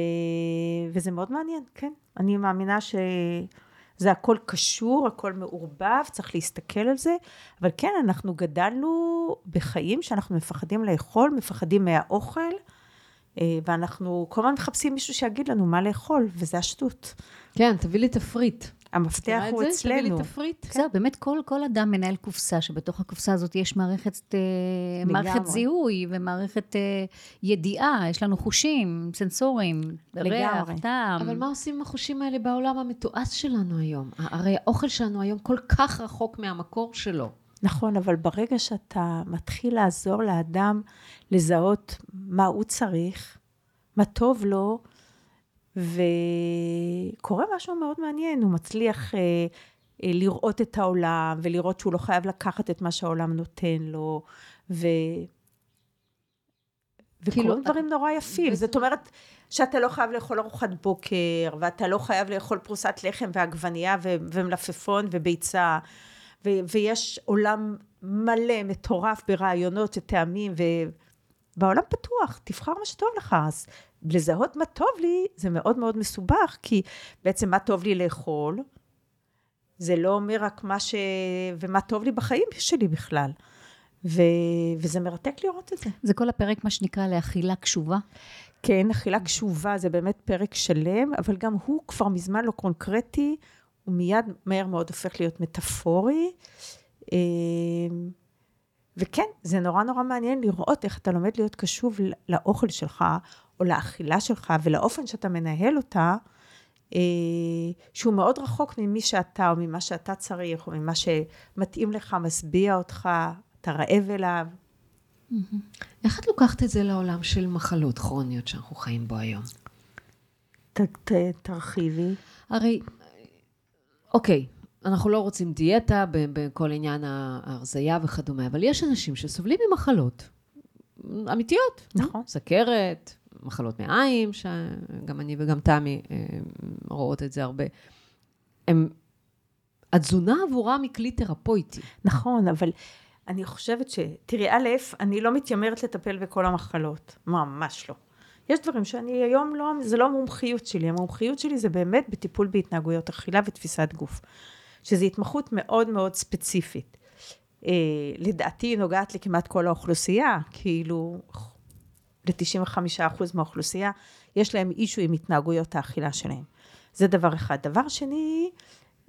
וזה מאוד מעניין, כן. אני מאמינה שזה הכל קשור, הכל מעורבב, צריך להסתכל על זה, אבל כן, אנחנו גדלנו בחיים שאנחנו מפחדים לאכול, מפחדים מהאוכל, אה, ואנחנו כל הזמן מחפשים מישהו שיגיד לנו מה לאכול, וזה השטות. כן, תביא לי תפריט. המפתח הוא תביא לי אצלנו. תפריט. זהו, באמת כל, כל אדם מנהל קופסה, שבתוך הקופסה הזאת יש מערכת, אה, מערכת. זיהוי ומערכת אה, ידיעה, יש לנו חושים, סנסורים, ריח. טעם. אבל מה עושים עם החושים האלה בעולם המתועש שלנו היום? הרי האוכל שלנו היום כל כך רחוק מהמקור שלו. נכון, אבל ברגע שאתה מתחיל לעזור לאדם לזהות מה הוא צריך, מה טוב לו, וקורה משהו מאוד מעניין, הוא מצליח אה, אה, לראות את העולם, ולראות שהוא לא חייב לקחת את מה שהעולם נותן לו, ו... כאילו, וקורים דברים נורא יפים. זאת אומרת, שאתה לא חייב לאכול ארוחת בוקר, ואתה לא חייב לאכול פרוסת לחם ועגבנייה ו- ומלפפון וביצה, ו- ויש עולם מלא, מטורף ברעיונות וטעמים, ובעולם פתוח, תבחר מה שטוב לך. אז לזהות מה טוב לי, זה מאוד מאוד מסובך, כי בעצם מה טוב לי לאכול, זה לא אומר רק מה ש... ומה טוב לי בחיים שלי בכלל. ו... וזה מרתק לראות את זה. זה כל הפרק, מה שנקרא, לאכילה קשובה. כן, אכילה קשובה זה באמת פרק שלם, אבל גם הוא כבר מזמן לא קונקרטי, הוא מיד מהר מאוד הופך להיות מטאפורי. אה, וכן, זה נורא נורא מעניין לראות איך אתה לומד להיות קשוב לאוכל שלך, או לאכילה שלך, ולאופן שאתה מנהל אותה, אה, שהוא מאוד רחוק ממי שאתה, או ממה שאתה צריך, או ממה שמתאים לך, משביע אותך, אתה רעב אליו. איך את לוקחת את זה לעולם של מחלות כרוניות שאנחנו חיים בו היום? ת, ת, תרחיבי. הרי, אוקיי, אנחנו לא רוצים דיאטה בכל עניין ההרזייה וכדומה, אבל יש אנשים שסובלים ממחלות אמיתיות. נכון. סכרת, מחלות מעיים, שגם אני וגם תמי אה, רואות את זה הרבה. הם, התזונה עבורם היא כלי תרפויטי. נכון, אבל אני חושבת ש... תראי, א', אני לא מתיימרת לטפל בכל המחלות, ממש לא. יש דברים שאני היום לא, זה לא המומחיות שלי, המומחיות שלי זה באמת בטיפול בהתנהגויות אכילה ותפיסת גוף, שזו התמחות מאוד מאוד ספציפית. אה, לדעתי נוגעת לכמעט כל האוכלוסייה, כאילו ל-95% מהאוכלוסייה יש להם אישו עם התנהגויות האכילה שלהם. זה דבר אחד. דבר שני,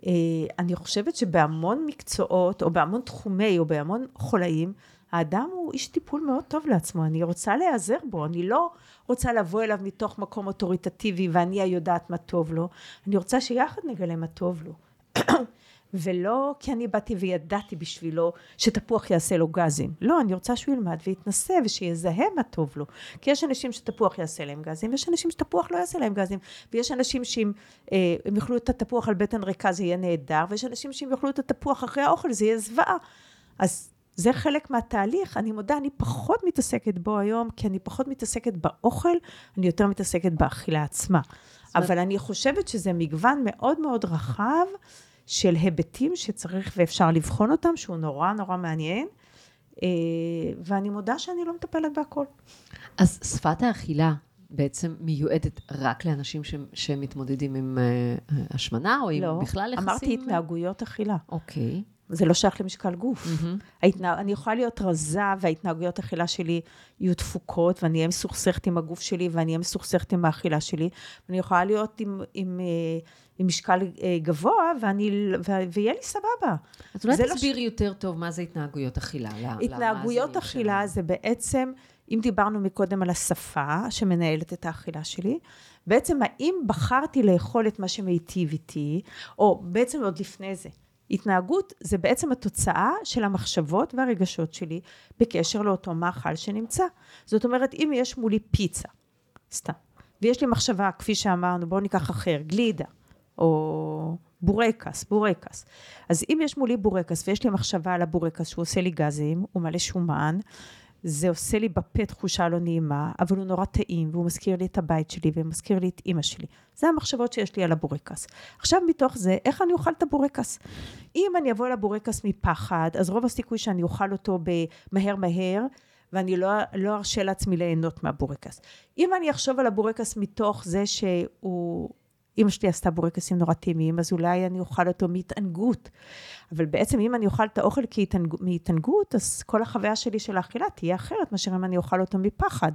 אה, אני חושבת שבהמון מקצועות, או בהמון תחומי, או בהמון חולאים, האדם הוא איש טיפול מאוד טוב לעצמו, אני רוצה להיעזר בו, אני לא רוצה לבוא אליו מתוך מקום אוטוריטטיבי ואני היודעת מה טוב לו, אני רוצה שיחד נגלה מה טוב לו. ולא כי אני באתי וידעתי בשבילו שתפוח יעשה לו גזים. לא, אני רוצה שהוא ילמד ויתנסה ושיזהה מה טוב לו. כי יש אנשים שתפוח יעשה להם גזים, ויש אנשים שתפוח לא יעשה להם גזים, ויש אנשים שאם אה, הם יאכלו את התפוח על בטן ריקה זה יהיה נהדר, ויש אנשים שאם יאכלו את התפוח אחרי האוכל זה יהיה זוועה. אז זה חלק מהתהליך, אני מודה, אני פחות מתעסקת בו היום, כי אני פחות מתעסקת באוכל, אני יותר מתעסקת באכילה עצמה. אבל אני חושבת שזה מגוון מאוד מאוד רחב של היבטים שצריך ואפשר לבחון אותם, שהוא נורא נורא מעניין, אה, ואני מודה שאני לא מטפלת בהכל. אז שפת האכילה בעצם מיועדת רק לאנשים ש- שמתמודדים עם uh, השמנה, או עם לא, בכלל יחסים? אמרתי התנהגויות אכילה. אוקיי. זה לא שייך למשקל גוף. מהמם. ההתנה... אני יכולה להיות רזה וההתנהגויות האכילה שלי יהיו דפוקות, ואני אהיה מסוכסכת עם הגוף שלי, ואני אהיה מסוכסכת עם האכילה שלי, ואני יכולה להיות עם, עם, אה, עם משקל אה, גבוה, ואני. ויהיה לי סבבה. אז אולי זה לא תסבירי יותר טוב מה זה התנהגויות אכילה. התנהגויות אכילה שלנו. זה בעצם, אם דיברנו מקודם על השפה שמנהלת את האכילה שלי, בעצם האם בחרתי לאכול את מה שמיטיב איתי, או בעצם עוד לפני זה. התנהגות זה בעצם התוצאה של המחשבות והרגשות שלי בקשר לאותו מאכל שנמצא. זאת אומרת, אם יש מולי פיצה, סתם, ויש לי מחשבה, כפי שאמרנו, בואו ניקח אחר, גלידה, או בורקס, בורקס. אז אם יש מולי בורקס ויש לי מחשבה על הבורקס שהוא עושה לי גזים, הוא מלא שומן, זה עושה לי בפה תחושה לא נעימה, אבל הוא נורא טעים, והוא מזכיר לי את הבית שלי, ומזכיר לי את אימא שלי. זה המחשבות שיש לי על הבורקס. עכשיו מתוך זה, איך אני אוכל את הבורקס? אם אני אבוא לבורקס מפחד, אז רוב הסיכוי שאני אוכל אותו במהר מהר, ואני לא, לא ארשה לעצמי ליהנות מהבורקס. אם אני אחשוב על הבורקס מתוך זה שהוא... אמא שלי עשתה בורקסים נורא טעימים, אז אולי אני אוכל אותו מהתענגות. אבל בעצם אם אני אוכל את האוכל מהתענגות, אז כל החוויה שלי של האכילה תהיה אחרת מאשר אם אני אוכל אותו מפחד.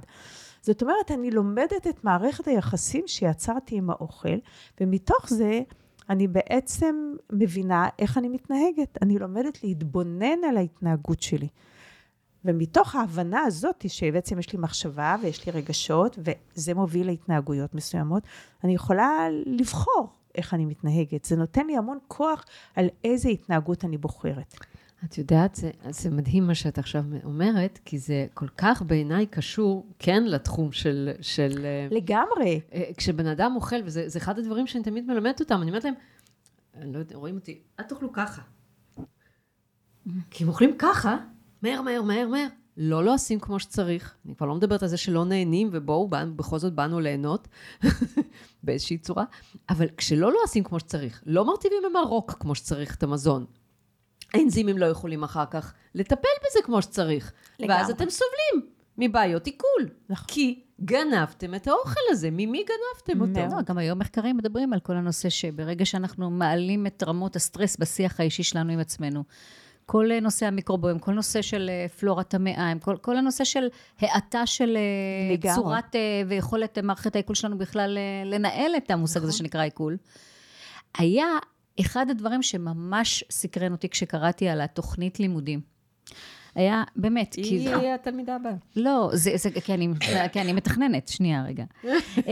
זאת אומרת, אני לומדת את מערכת היחסים שיצרתי עם האוכל, ומתוך זה אני בעצם מבינה איך אני מתנהגת. אני לומדת להתבונן על ההתנהגות שלי. ומתוך ההבנה הזאת, שבעצם יש לי מחשבה ויש לי רגשות, וזה מוביל להתנהגויות מסוימות, אני יכולה לבחור איך אני מתנהגת. זה נותן לי המון כוח על איזה התנהגות אני בוחרת. את יודעת, זה, זה מדהים מה שאת עכשיו אומרת, כי זה כל כך בעיניי קשור, כן, לתחום של... של לגמרי. אה, כשבן אדם אוכל, וזה אחד הדברים שאני תמיד מלמדת אותם, אני אומרת להם, אני לא יודע, רואים אותי, אל תאכלו ככה. כי הם אוכלים ככה, מהר, מהר, מהר, מהר. לא לא עושים כמו שצריך. אני כבר לא מדברת על זה שלא נהנים, ובואו, בכל זאת באנו ליהנות באיזושהי צורה. אבל כשלא לא עושים כמו שצריך, לא מרטיבים במרוק כמו שצריך את המזון, האנזימים לא יכולים אחר כך לטפל בזה כמו שצריך. לגמרי. ואז אתם סובלים מבעיות עיכול. נכון. כי גנבתם את האוכל הזה, ממי גנבתם אותו? לא, גם היום מחקרים מדברים על כל הנושא שברגע שאנחנו מעלים את רמות הסטרס בשיח האישי שלנו עם עצמנו, כל נושא המיקרובוים, כל נושא של אה, פלורת המעיים, כל, כל הנושא של האטה של אה, לגמרי. צורת אה, ויכולת מערכת העיכול שלנו בכלל לנהל את המושג הזה נכון. שנקרא עיכול, היה אחד הדברים שממש סקרן אותי כשקראתי על התוכנית לימודים. היה באמת, היא כי... היא התלמידה הבאה. לא, זה, זה כי, אני, כי אני מתכננת, שנייה רגע.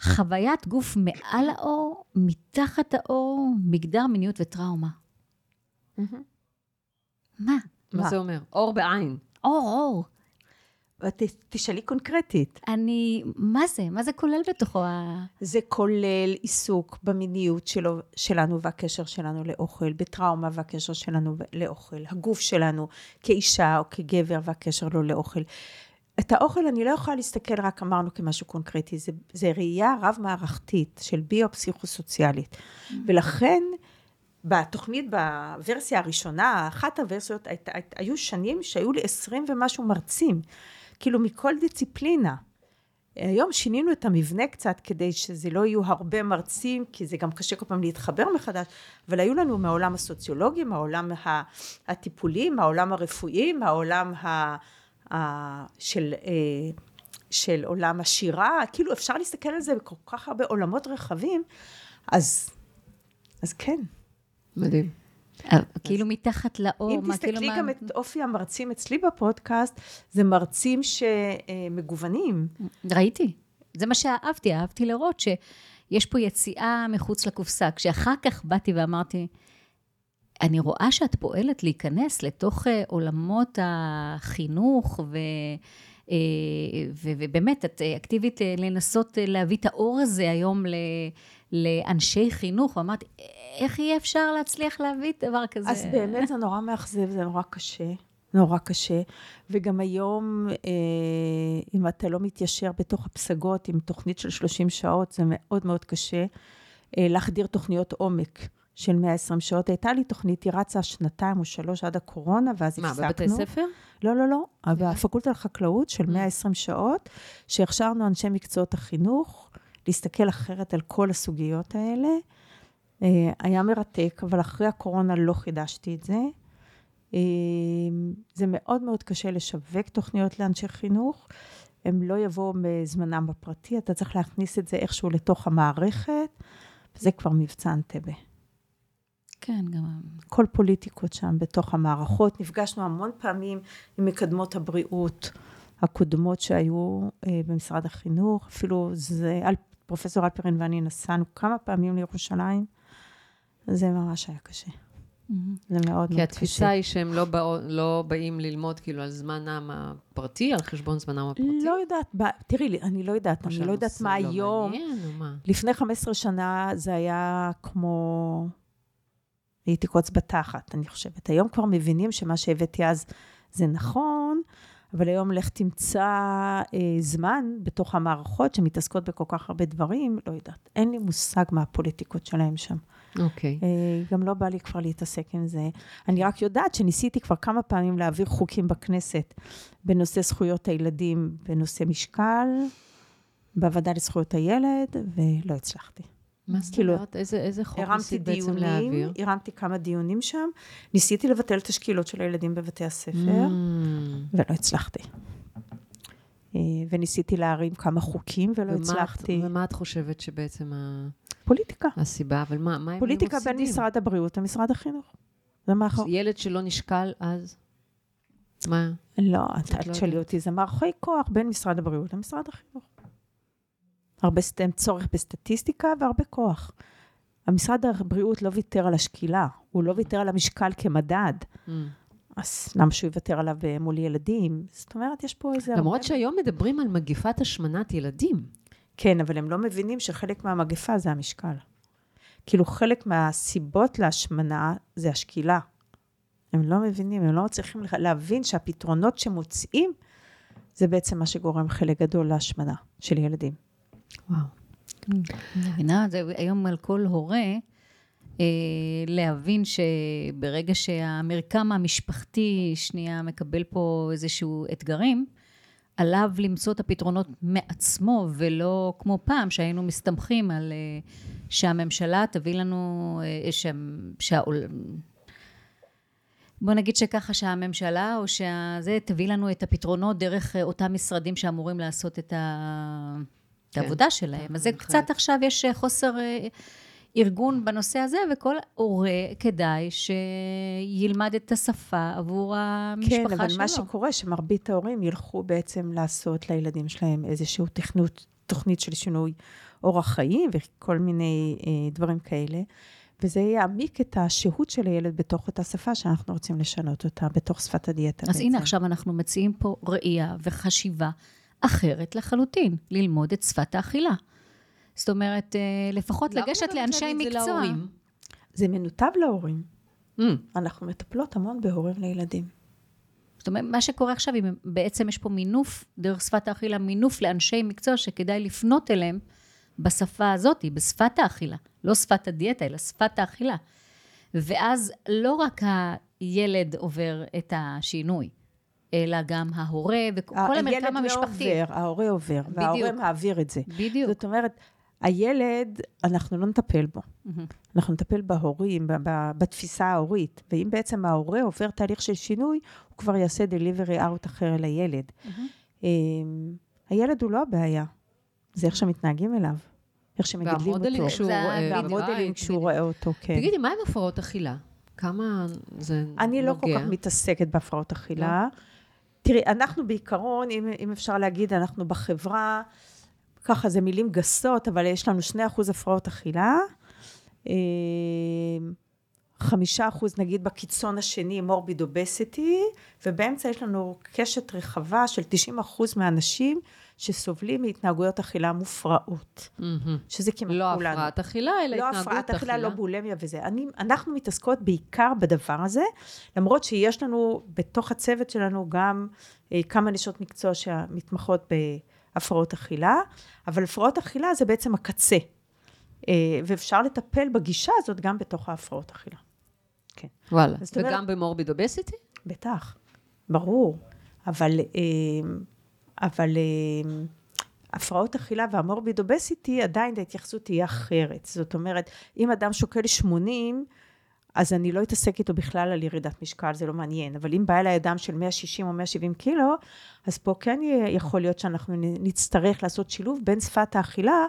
חוויית גוף מעל האור, מתחת האור, מגדר, מיניות וטראומה. מה? מה זה אומר? אור בעין. אור, אור. תשאלי קונקרטית. אני, מה זה? מה זה כולל בתוכו? זה כולל עיסוק במיניות שלו, שלנו והקשר שלנו לאוכל, בטראומה והקשר שלנו לאוכל, הגוף שלנו כאישה או כגבר והקשר לו לאוכל. את האוכל אני לא יכולה להסתכל רק אמרנו כמשהו קונקרטי, זה, זה ראייה רב-מערכתית של ביו-פסיכוסוציאלית. Mm-hmm. ולכן בתוכנית, בוורסיה הראשונה, אחת הוורסיות, היית, היית, היו שנים שהיו לי עשרים ומשהו מרצים, כאילו מכל דיציפלינה. היום שינינו את המבנה קצת כדי שזה לא יהיו הרבה מרצים, כי זה גם קשה כל פעם להתחבר מחדש, אבל היו לנו מהעולם הסוציולוגי, מהעולם הטיפולי, מהעולם הרפואי, מהעולם ה, ה, של, אה, של עולם השירה, כאילו אפשר להסתכל על זה בכל כך הרבה עולמות רחבים, אז, אז כן. מדהים. אה, כאילו מתחת לאור, אם תסתכלי גם את אופי המרצים אצלי בפודקאסט, זה מרצים שמגוונים. ראיתי. זה מה שאהבתי, אהבתי לראות שיש פה יציאה מחוץ לקופסה. כשאחר כך באתי ואמרתי, אני רואה שאת פועלת להיכנס לתוך אה, עולמות החינוך, ו... אה, ובאמת, את אקטיבית לנסות להביא את האור הזה היום לאנשי חינוך, ואמרתי, איך יהיה אפשר להצליח להביא דבר כזה? אז באמת זה נורא מאכזב, זה נורא קשה. נורא קשה, וגם היום, אה, אם אתה לא מתיישר בתוך הפסגות עם תוכנית של 30 שעות, זה מאוד מאוד קשה אה, להחדיר תוכניות עומק של 120 שעות. הייתה לי תוכנית, היא רצה שנתיים או שלוש עד הקורונה, ואז מה, הפסקנו. מה, בבתי ספר? לא, לא, לא, בפקולטה לחקלאות של 120 שעות, שהכשרנו אנשי מקצועות החינוך, להסתכל אחרת על כל הסוגיות האלה. אה, היה מרתק, אבל אחרי הקורונה לא חידשתי את זה. אה, זה מאוד מאוד קשה לשווק תוכניות לאנשי חינוך. הם לא יבואו מזמנם בפרטי, אתה צריך להכניס את זה איכשהו לתוך המערכת, וזה כבר מבצע אנטבה. כן, גם... כל פוליטיקות שם בתוך המערכות. נפגשנו המון פעמים עם מקדמות הבריאות הקודמות שהיו אה, במשרד החינוך. אפילו זה, פרופסור אלפרין ואני נסענו כמה פעמים לירושלים. זה ממש היה קשה. Mm-hmm. זה מאוד מאוד קשה. כי התפיסה היא שהם לא, בא, לא באים ללמוד כאילו על זמנם הפרטי, על חשבון זמנם הפרטי? לא יודעת, ב... תראי, אני לא יודעת, אני לא יודעת מה לא היום. מעניין, מה? לפני 15 שנה זה היה כמו... הייתי קוץ בתחת, אני חושבת. היום כבר מבינים שמה שהבאתי אז זה נכון, אבל היום לך תמצא אה, זמן בתוך המערכות שמתעסקות בכל כך הרבה דברים, לא יודעת. אין לי מושג מה הפוליטיקות שלהם שם. אוקיי. אה, גם לא בא לי כבר להתעסק עם זה. אני רק יודעת שניסיתי כבר כמה פעמים להעביר חוקים בכנסת בנושא זכויות הילדים, בנושא משקל, בוועדה לזכויות הילד, ולא הצלחתי. מה זאת כאילו, אומרת? איזה, איזה חוק ניסית בעצם דיונים, להעביר? הרמתי כמה דיונים שם, ניסיתי לבטל את השקילות של הילדים בבתי הספר, Mm. ולא הצלחתי. אה, וניסיתי להרים כמה חוקים ולא ומה את- הצלחתי. ומה את חושבת שבעצם ה- פוליטיקה. הסיבה? אבל מה, מה הם פוליטיקה בין? משרד הבריאות למשרד החינוך. זה מאחור. ילד שלא נשקל אז? מה? לא, את את לא יודעת. אותי, זה מערכי כוח בין משרד הבריאות למשרד החינוך. הרבה צורך בסטטיסטיקה והרבה כוח. המשרד הבריאות לא ויתר על השקילה, הוא לא ויתר על המשקל כמדד, Mm. אז למה שהוא יוותר עליו אה, מול ילדים? זאת אומרת, יש פה איזה... למרות הרבה- שהיום מדברים על מגיפת השמנת ילדים. כן, אבל הם לא מבינים שחלק מהמגפה זה המשקל. כאילו, חלק מהסיבות להשמנה זה השקילה. הם לא מבינים, הם לא לה- להבין שהפתרונות שמוצאים, זה בעצם מה שגורם חלק גדול להשמנה של ילדים. וואו. אני מבינה, זה היום על כל הורה, אה, להבין שברגע שהמרקם המשפחתי שנייה מקבל פה איזשהו אתגרים, עליו למצוא את הפתרונות מעצמו, ולא כמו פעם שהיינו מסתמכים על אה, שהממשלה תביא לנו, אה, שה, שהעול... בוא נגיד שככה שהממשלה או שזה תביא לנו את הפתרונות דרך אותם משרדים שאמורים לעשות את, ה... את כן, העבודה שלהם. אז זה בהחלט. קצת עכשיו יש אה, חוסר אה, ארגון בנושא הזה, וכל הורה כדאי שילמד את השפה עבור המשפחה כן, שלו. אבל מה שקורה, שמרבית ההורים ילכו בעצם לעשות לילדים שלהם איזושהי תכנות, תוכנית של שינוי אורח חיים וכל מיני אה, דברים כאלה. וזה יעמיק את השהות של הילד בתוך אותה שפה שאנחנו רוצים לשנות אותה, בתוך שפת הדיאטה. אז בעצם. הנה, עכשיו אנחנו מציעים פה ראייה וחשיבה אחרת לחלוטין, ללמוד את שפת האכילה. זאת אומרת, אה, לפחות לגשת לא לאנשי את זה מקצוע. להורים? זה מנותב להורים. Mm. אנחנו מטפלות המון בהורים לילדים. זאת אומרת, מה שקורה עכשיו, אם בעצם יש פה מינוף, דרך שפת האכילה, מינוף לאנשי מקצוע שכדאי לפנות אליהם בשפה הזאת, בשפת האכילה. לא שפת הדיאטה, אלא שפת האכילה. ואז לא רק הילד עובר את השינוי, אלא גם ההורה וכל המרקם הילד לא המשפחתי. עובר, ההורה עובר, וההורה בדיוק. מעביר את זה. בדיוק. זאת אומרת, הילד, אנחנו לא נטפל בו. מהמם. אנחנו נטפל בהורים, בתפיסה ההורית. ואם בעצם ההורה עובר תהליך של שינוי, הוא כבר יעשה delivery out אחר לילד. אמ, הילד הוא לא הבעיה, זה איך שמתנהגים אליו, איך שמגדלים אותו. שהוא. והמודלינג. שהוא רואה אותו, כן. תגידי, מה עם הפרעות אכילה? כמה זה נוגע? אני לא כל כך מתעסקת בהפרעות אכילה. תראי, אנחנו בעיקרון, אם, אם אפשר להגיד, אנחנו בחברה, ככה זה מילים גסות, אבל יש לנו 2% הפרעות אכילה. אה, חמישה אחוז נגיד בקיצון השני מורביד אובסיטי, ובאמצע יש לנו קשת רחבה של 90 אחוז מהאנשים שסובלים מהתנהגויות אכילה מופרעות, מהמם. שזה כמעט לא כולנו. הפרעת אכילה, אלא לא התנהגות הפרעת אכילה, אכילה. לא בולמיה וזה. אני, אנחנו מתעסקות בעיקר בדבר הזה, למרות שיש לנו, בתוך הצוות שלנו גם אה, כמה נשות מקצוע שמתמחות בהפרעות אכילה, אבל הפרעות אכילה זה בעצם הקצה. אה, ואפשר לטפל בגישה הזאת גם בתוך ההפרעות אכילה. כן, וואלה. אומרת- וגם במורביד אובסיטי? בטח, ברור. אבל, אה, אבל אה, הפרעות אכילה והמורביד אובסיטי, עדיין ההתייחסות תהיה אחרת. זאת אומרת, אם אדם שוקל 80, אז אני לא אתעסק איתו בכלל על ירידת משקל, זה לא מעניין. אבל אם בא אליי אדם של 160 או 170 קילו, אז פה כן יכול להיות שאנחנו נצטרך לעשות שילוב בין שפת האכילה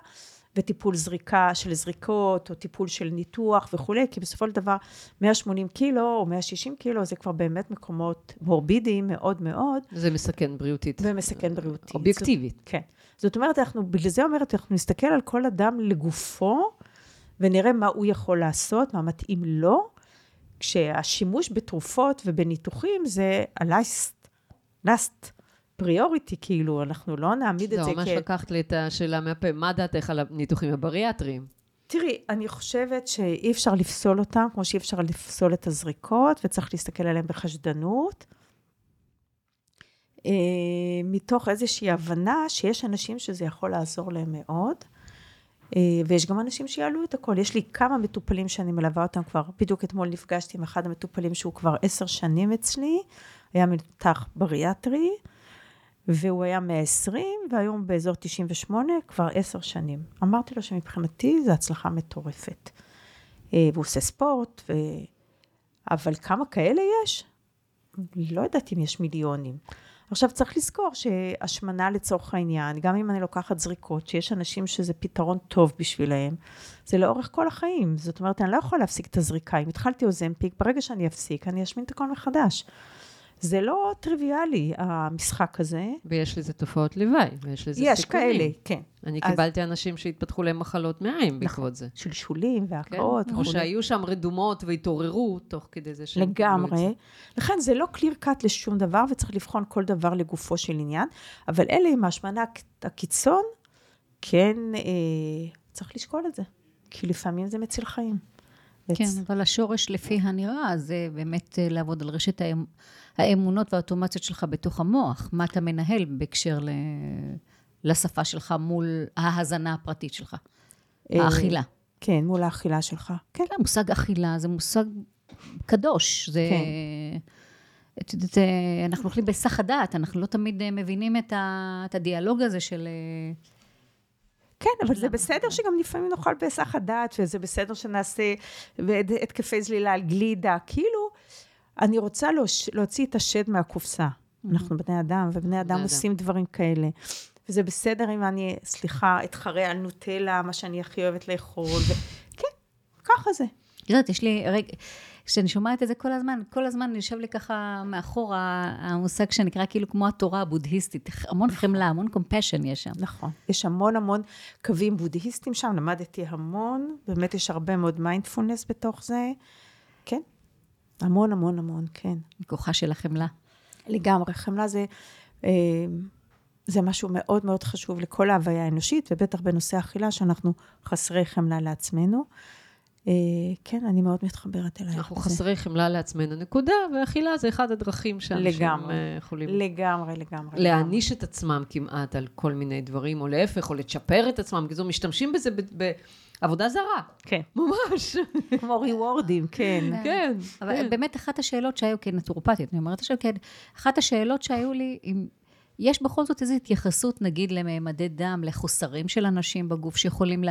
וטיפול זריקה של זריקות, או טיפול של ניתוח וכולי, כי בסופו של דבר 180 קילו או 160 קילו זה כבר באמת מקומות מורבידיים מאוד מאוד, זה מסכן בריאותית. ומסכן בריאותית. אובייקטיבית. זאת, כן. זאת אומרת, אנחנו, בגלל זה אומרת, אנחנו נסתכל על כל אדם לגופו, ונראה מה הוא יכול לעשות, מה מתאים לו, כשהשימוש בתרופות ובניתוחים זה ה-last, last priority, כאילו, אנחנו לא נעמיד את זה זה ממש כ... לקחת לי את השאלה מהפה, מה דעתך על הניתוחים הבריאטריים? תראי, אני חושבת שאי אפשר לפסול אותם, כמו שאי אפשר לפסול את הזריקות, וצריך להסתכל עליהם בחשדנות. אה, מתוך איזושהי הבנה שיש אנשים שזה יכול לעזור להם מאוד. אה, ויש גם אנשים שיעלו את הכל. יש לי כמה מטופלים שאני מלווה אותם כבר, בדיוק אתמול נפגשתי עם אחד המטופלים שהוא כבר עשר שנים אצלי, היה מנתח בריאטרי, והוא היה 120, והיום באזור 98, כבר עשר שנים. אמרתי לו שמבחינתי זו הצלחה מטורפת. אה, והוא עושה ספורט, ו... אבל כמה כאלה יש? לא יודעת אם יש מיליונים. עכשיו צריך לזכור שהשמנה לצורך העניין, גם אם אני לוקחת זריקות, שיש אנשים שזה פתרון טוב בשבילהם, זה לאורך כל החיים. זאת אומרת, אני לא יכולה להפסיק את הזריקה. אם התחלתי אוזמפיק, ברגע שאני אפסיק, אני אשמין את הכל מחדש. זה לא טריוויאלי, המשחק הזה. ויש לזה תופעות לוואי, ויש לזה יש סיכונים. כאלה, כן. אני אז- קיבלתי אנשים שהתפתחו להם מחלות מעיים נכון. בעקבות זה. שלשולים כן? והקאות או שהיו שם רדומות והתעוררו תוך כדי זה שהם. לגמרי. לכן זה לא קליר קאט לשום דבר, וצריך לבחון כל דבר לגופו של עניין, אבל אלה עם ההשמנה הק- הקיצון, כן, אה, צריך לשקול את זה, כי לפעמים זה מציל חיים. כן, אבל השורש לפי הנראה זה באמת אה, לעבוד על רשת האמ- האמונות והאוטומציות שלך בתוך המוח. מה אתה מנהל בהקשר ל... לשפה שלך מול ההאזנה הפרטית שלך, אה, האכילה. כן, מול האכילה שלך. כן. כן, מושג אכילה זה מושג קדוש. זה... כן. את יודעת, אה, אנחנו אוכלים בהיסח הדעת, אנחנו לא תמיד אה, מבינים את, ה... את הדיאלוג הזה של... כן, אבל זה? בסדר שגם לפעמים נאכל בהיסח הדעת, וזה בסדר שנעשה התקפי זלילה על גלידה. כאילו, אני רוצה להוציא את השד מהקופסה. אנחנו בני אדם, ובני אדם. עושים דברים כאלה. וזה בסדר אם אני, סליחה, אתחרה על נוטלה, מה שאני הכי אוהבת לאכול. כן, ככה זה. את יודעת, יש לי רגע, כשאני שומעת את זה כל הזמן, כל הזמן יושב לי ככה מאחורה המושג שנקרא כאילו כמו התורה הבודהיסטית, המון חמלה, המון compassion יש שם. נכון. יש המון המון קווים בודהיסטיים שם, למדתי המון, באמת יש הרבה מאוד מיינדפולנס בתוך זה. כן, המון המון המון, כן. כוחה של החמלה. לגמרי, חמלה זה, אה, זה משהו מאוד מאוד חשוב לכל ההוויה האנושית, ובטח בנושא אכילה, שאנחנו חסרי חמלה לעצמנו. אה, כן, אני מאוד מתחברת אלייך. אנחנו. חסרי חמלה לעצמנו, נקודה, ואכילה זה אחד הדרכים שאנשים לגמרי. אה, יכולים לגמרי, לגמרי. להעניש את עצמם כמעט על כל מיני דברים, או להפך, או לצ'פר את עצמם, כי זו משתמשים בזה ב- בעבודה זרה. כן, ממש. כמו ריוורדים, כן. כן. אבל כן. באמת אחת השאלות שהיו, כנטורופטית, אני אומרת עכשיו, כן, אחת השאלות שהיו לי, אם יש בכל זאת איזו התייחסות, נגיד, לממדי דם, לחוסרים של אנשים בגוף, שיכולים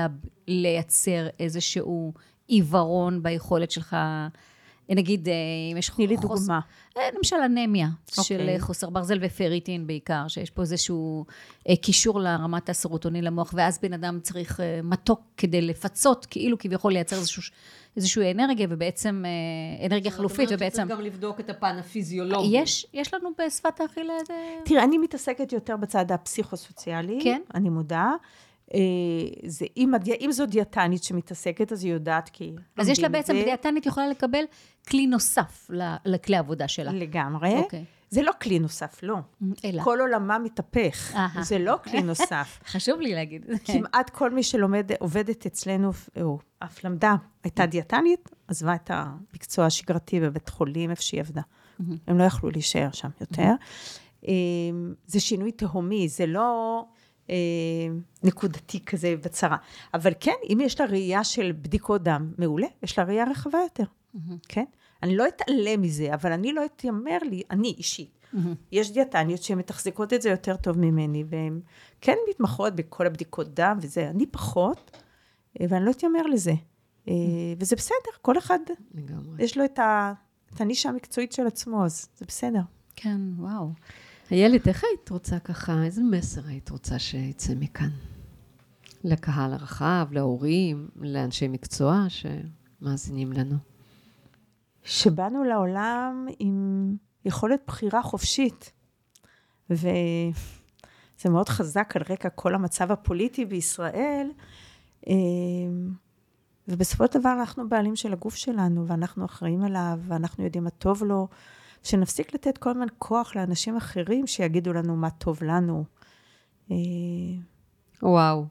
לייצר איזשהו עיוורון ביכולת שלך, נגיד, אה, אם יש תני לי דוגמה. אה, למשל אנמיה, אוקיי. של אה, חוסר ברזל ופריטין בעיקר, שיש פה איזשהו אה, קישור לרמת הסרוטונין למוח, ואז בן אדם צריך מתוק כדי לפצות, כאילו כביכול לייצר איזשהו, איזושהי אנרגיה, ובעצם אנרגיה חלופית, ובעצם... צריך גם לבדוק את הפן הפיזיולוגי. יש, יש לנו בשפת האכילה איזה... תראה, אני מתעסקת יותר בצד הפסיכוסוציאלי. כן. אני מודה. אה, זה, אם, אם זו דיאטנית שמתעסקת, אז היא יודעת כי... אז יש לה בעצם, זה. דיאטנית יכולה לקבל כלי נוסף לכלי העבודה שלה. לגמרי. אוקיי. זה לא כלי נוסף, לא. אלא. כל עולמה מתהפך. אהה. זה לא כלי נוסף. חשוב לי להגיד. כמעט כל מי שלומד, עובדת אצלנו, או אף למדה, הייתה דיאטנית, עזבה את המקצוע השגרתי בבית חולים, איפה שהיא עבדה. הם לא יכלו להישאר שם יותר. אמ, זה שינוי תהומי, זה לא אה, נקודתי כזה בצרה. אבל כן, אם יש לה ראייה של בדיקות דם, מעולה, יש לה ראייה רחבה יותר, כן? אני לא אתעלם מזה, אבל אני לא אתיימר לי, אני אישית. יש דיאטניות שהן מתחזקות את זה יותר טוב ממני, והן כן מתמחות בכל הבדיקות דם וזה, אני פחות, אה, ואני לא אתיימר לזה. אה, וזה בסדר, כל אחד, לגמרי. יש לו את, ה, את הנישה המקצועית של עצמו, אז זה בסדר. כן, וואו. איילת, איך היית רוצה ככה, איזה מסר היית רוצה שיצא מכאן? לקהל הרחב, להורים, לאנשי מקצוע שמאזינים לנו. שבאנו לעולם עם יכולת בחירה חופשית. וזה מאוד חזק על רקע כל המצב הפוליטי בישראל. אה, ובסופו של דבר אנחנו בעלים של הגוף שלנו, ואנחנו אחראים עליו, ואנחנו יודעים מה טוב לו. שנפסיק לתת כל הזמן כוח לאנשים אחרים שיגידו לנו מה טוב לנו. אה, וואו.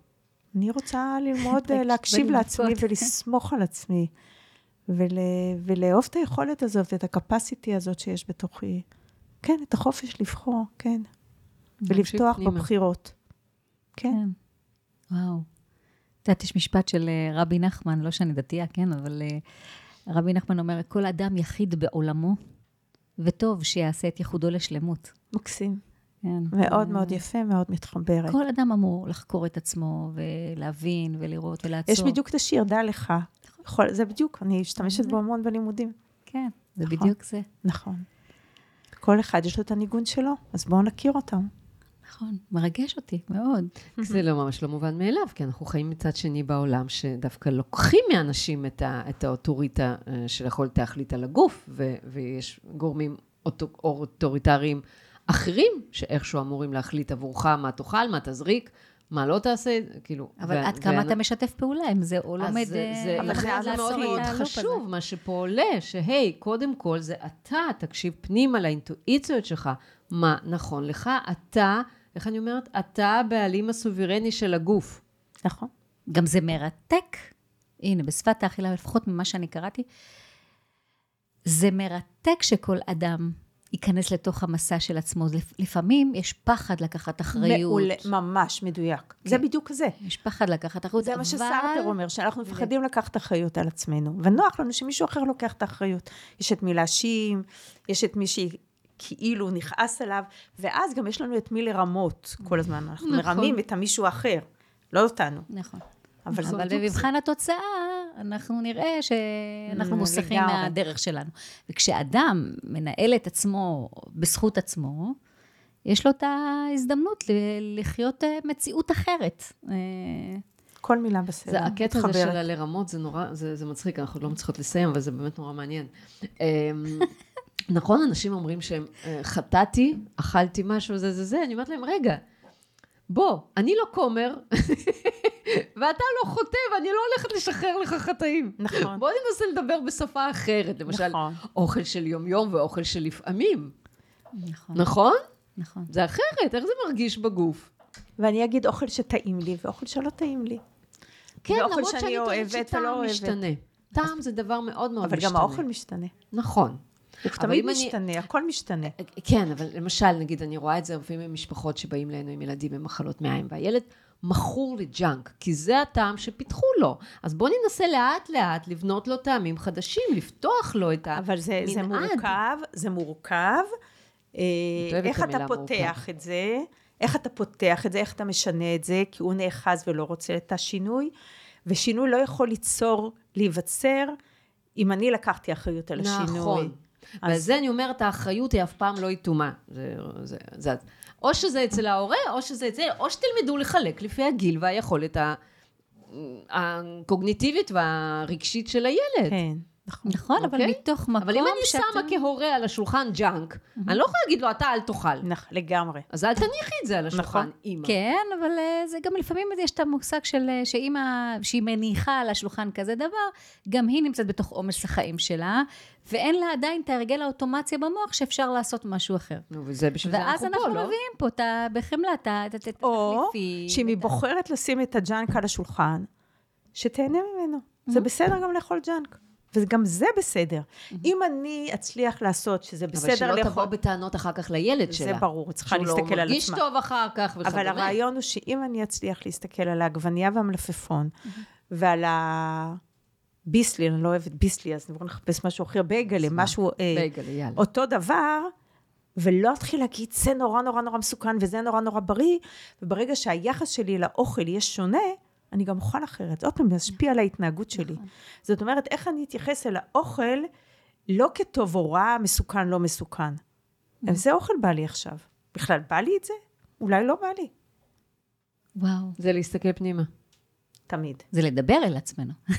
אני רוצה ללמוד אה, להקשיב לעצמי. ולסמוך על עצמי, ול, ולאהוב את היכולת הזאת, את הקפסיטי הזאת שיש בתוכי. כן, את החופש לבחור, כן. ולבטוח. בבחירות. כן. כן. וואו. את יודעת, יש משפט של אה, רבי נחמן, לא שאני דתייה, כן, אבל רבי נחמן אומר, כל אדם יחיד בעולמו, וטוב שיעשה את ייחודו לשלמות. מקסים. כן. מאוד אה, מאוד יפה, מאוד מתחברת. כל אדם אמור לחקור את עצמו, ולהבין, ולראות, ולעצור. יש בדיוק את השיר, דע לך. יכול- זה בדיוק, אני משתמשת בו המון בלימודים. כן, זה נכון. בדיוק זה. נכון. כל אחד יש לו את הניגון שלו, אז בואו נכיר אותם. נכון, מרגש אותי מאוד. זה לא ממש לא מובן מאליו, כי אנחנו חיים מצד שני בעולם, שדווקא לוקחים מאנשים את, ה, את האוטוריטה אה, של יכולת להחליט על הגוף, ו, ויש גורמים אוטו, אוטוריטריים אחרים, שאיכשהו אמורים להחליט עבורך מה תאכל, מה תזריק, מה לא תעשה, כאילו... אבל עד כמה אתה משתף פעולה עם זה, או לומד... זה, אה, מאוד מאוד. חשוב, מה שפה עולה, שהי, קודם כל זה אתה, תקשיב פנימה לאינטואיציות שלך, מה נכון לך, אתה, איך אני אומרת? אתה הבעלים הסוברני של הגוף. נכון. גם זה מרתק. הנה, בשפת האכילה, לפחות ממה שאני קראתי, זה מרתק שכל אדם ייכנס לתוך המסע של עצמו. לפ- לפעמים יש פחד לקחת אחריות. מעולה, ממש מדויק. זה בדיוק זה. יש פחד לקחת אחריות, זה אבל... מה שסרטר אומר, שאנחנו מפחדים לקחת אחריות על עצמנו, ונוח לנו שמישהו אחר לוקח את האחריות. יש את מי להאשים, יש את מי שכאילו נכעס עליו, ואז גם יש לנו את מי לרמות כל הזמן. אנחנו נכון. מרמים את המישהו האחר, לא אותנו. נכון. אבל זה אבל. במבחן התוצאה, אנחנו נראה שאנחנו Mm, מוסכים. מהדרך שלנו. וכשאדם מנהל את עצמו בזכות עצמו, יש לו את ההזדמנות לחיות אה, מציאות אחרת. אה, כל מילה בסדר. זה הקטע הזה. של הלרמות, זה נורא, זה, זה מצחיק, אנחנו לא מצליחות לסיים, אבל זה באמת נורא מעניין. נכון, אנשים אומרים שהם, אה, חטאתי, אכלתי משהו, זה זה זה, אני אומרת להם, רגע, בוא, אני לא כומר, ואתה לא חוטא, ואני לא הולכת לשחרר לך חטאים. נכון. בוא ננסה לדבר בשפה אחרת, למשל, נכון. אוכל של יום-יום ואוכל של לפעמים, נכון, נכון? נכון. זה אחרת, איך זה מרגיש בגוף? ואני אגיד אוכל שטעים לי, ואוכל שלא טעים לי. כן, למרות שאני שאני טוענת אוהבת שטעם אוהבת. משתנה. טעם זה דבר מאוד מאוד אבל משתנה. גם האוכל משתנה. נכון. הוא תמיד אם אני- משתנה, הכל משתנה. כן, אבל למשל, נגיד, אני רואה את זה לפעמים במשפחות שבאים אלינו עם ילדים במחלות מעיים, והילד מכור לג'אנק, כי זה הטעם שפיתחו לו. אז בואו ננסה לאט-לאט לבנות לו טעמים חדשים, לפתוח לו את המנעד. אבל זה, זה מורכב, זה מורכב. אה, איך את אתה פותח את זה, איך אתה פותח את זה, איך אתה משנה את זה, כי הוא נאחז ולא רוצה את השינוי, ושינוי לא יכול ליצור, להיווצר, אם אני לקחתי אחריות על השינוי. נכון. אז- ועל זה אני אומרת, האחריות היא אף פעם לא יתומה. זה, זה, זה, או שזה אצל ההורה, או שזה אצל... או שתלמדו לחלק לפי הגיל והיכולת ה- הקוגניטיבית והרגשית של הילד. כן, נכון. נכון, אבל אוקיי? מתוך מקום אבל אם אני שאתה... שמה כהורה על השולחן junk, אני לא יכולה להגיד לו, אתה אל תאכל. נכון, לגמרי. אז אל תניחי את זה על השולחן, נכון. אימא. כן, אבל אה, זה גם לפעמים יש את המושג של אה, שאימא, שהיא מניחה על השולחן כזה דבר, גם היא נמצאת בתוך עומס החיים שלה, ואין לה עדיין את ההרגל האוטומציה במוח שאפשר לעשות משהו אחר. נו, וזה בשביל זה ואז אנחנו פה, אנחנו לא? מביאים פה את ה- בחמלה, את ה- את ה- את או התחליפים. שאם היא בוחרת לשים את ה junk על השולחן, שתהנה ממנו. זה בסדר גם לאכול ג'אנק. וגם זה בסדר. אם אני אצליח לעשות שזה אבל בסדר שלא לאכול... תבוא בטענות אחר כך לילד שלה. זה ברור, צריכה שהוא להסתכל על לא מרגיש עצמה. טוב אחר כך וכדומה. אבל הרעיון הוא שאם אני אצליח להסתכל על העגבנייה והמלפפון, ועל הביסלי, אני לא אוהבת ביסלי, אז בואו נחפש משהו אחר, בייגלה, משהו... אה, בייגלה, יאללה. אותו דבר, ולא אתחיל להגיד, זה נורא נורא נורא מסוכן וזה נורא נורא בריא, וברגע שהיחס שלי לאוכל יהיה שונה, אני גם אוכל אחרת. עוד פעם, זה ישפיע על ההתנהגות שלי. זאת אומרת, איך אני אתייחס אל האוכל, לא כטוב או רע, מסוכן, לא מסוכן. איזה אוכל בא לי עכשיו? בכלל בא לי את זה? אולי לא בא לי. וואו. זה להסתכל פנימה. תמיד. זה לדבר אל עצמנו.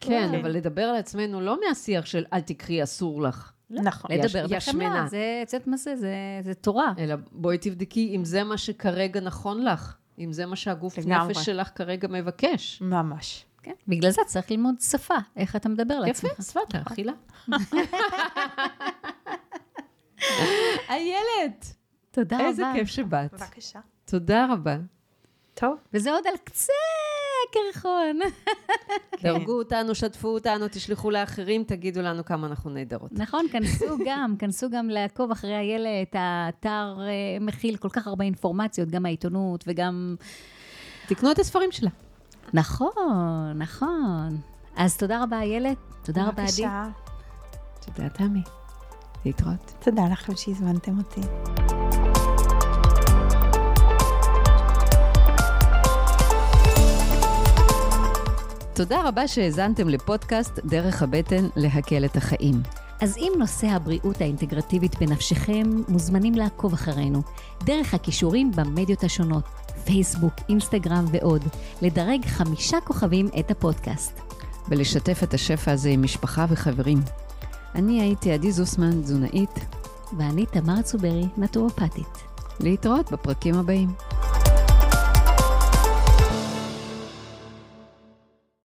כן, אוקיי. אבל לדבר על עצמנו לא מהשיח של אל תקחי, אסור לך. נכון. יש- לדבר בחמלה. זה, את יודעת מה זה? זה? זה תורה. אלא בואי תבדקי אם זה מה שכרגע נכון לך. אם זה מה שהגוף לגמרי. נפש שלך כרגע מבקש. ממש. כן. בגלל זה צריך ללמוד שפה, איך אתה מדבר יפה, לעצמך. שפת האכילה. איילת, תודה רבה. איזה כיף שבאת. בבקשה. תודה רבה. טוב. וזה עוד על קצה הקרחון. דרגו אותנו, שתפו אותנו, תשלחו לאחרים, תגידו לנו כמה אנחנו נהדרות. נכון, כנסו גם, כנסו גם לעקוב אחרי איילת, האתר אה, מכיל כל כך הרבה אינפורמציות, גם העיתונות וגם תקנו את הספרים שלה. נכון, נכון. אז תודה רבה, איילת. תודה רבה, עדי. בבקשה. תודה, תמי. להתראות. תודה לכם שהזמנתם אותי. תודה רבה שהאזנתם לפודקאסט דרך הבטן להקל את החיים. אז אם נושא הבריאות האינטגרטיבית בנפשכם, מוזמנים לעקוב אחרינו, דרך הכישורים במדיות השונות, פייסבוק, אינסטגרם ועוד, לדרג חמישה כוכבים את הפודקאסט. ולשתף את השפע הזה עם משפחה וחברים. אני הייתי עדי זוסמן, תזונאית. ואני תמר צוברי, נטורופטית. להתראות בפרקים הבאים.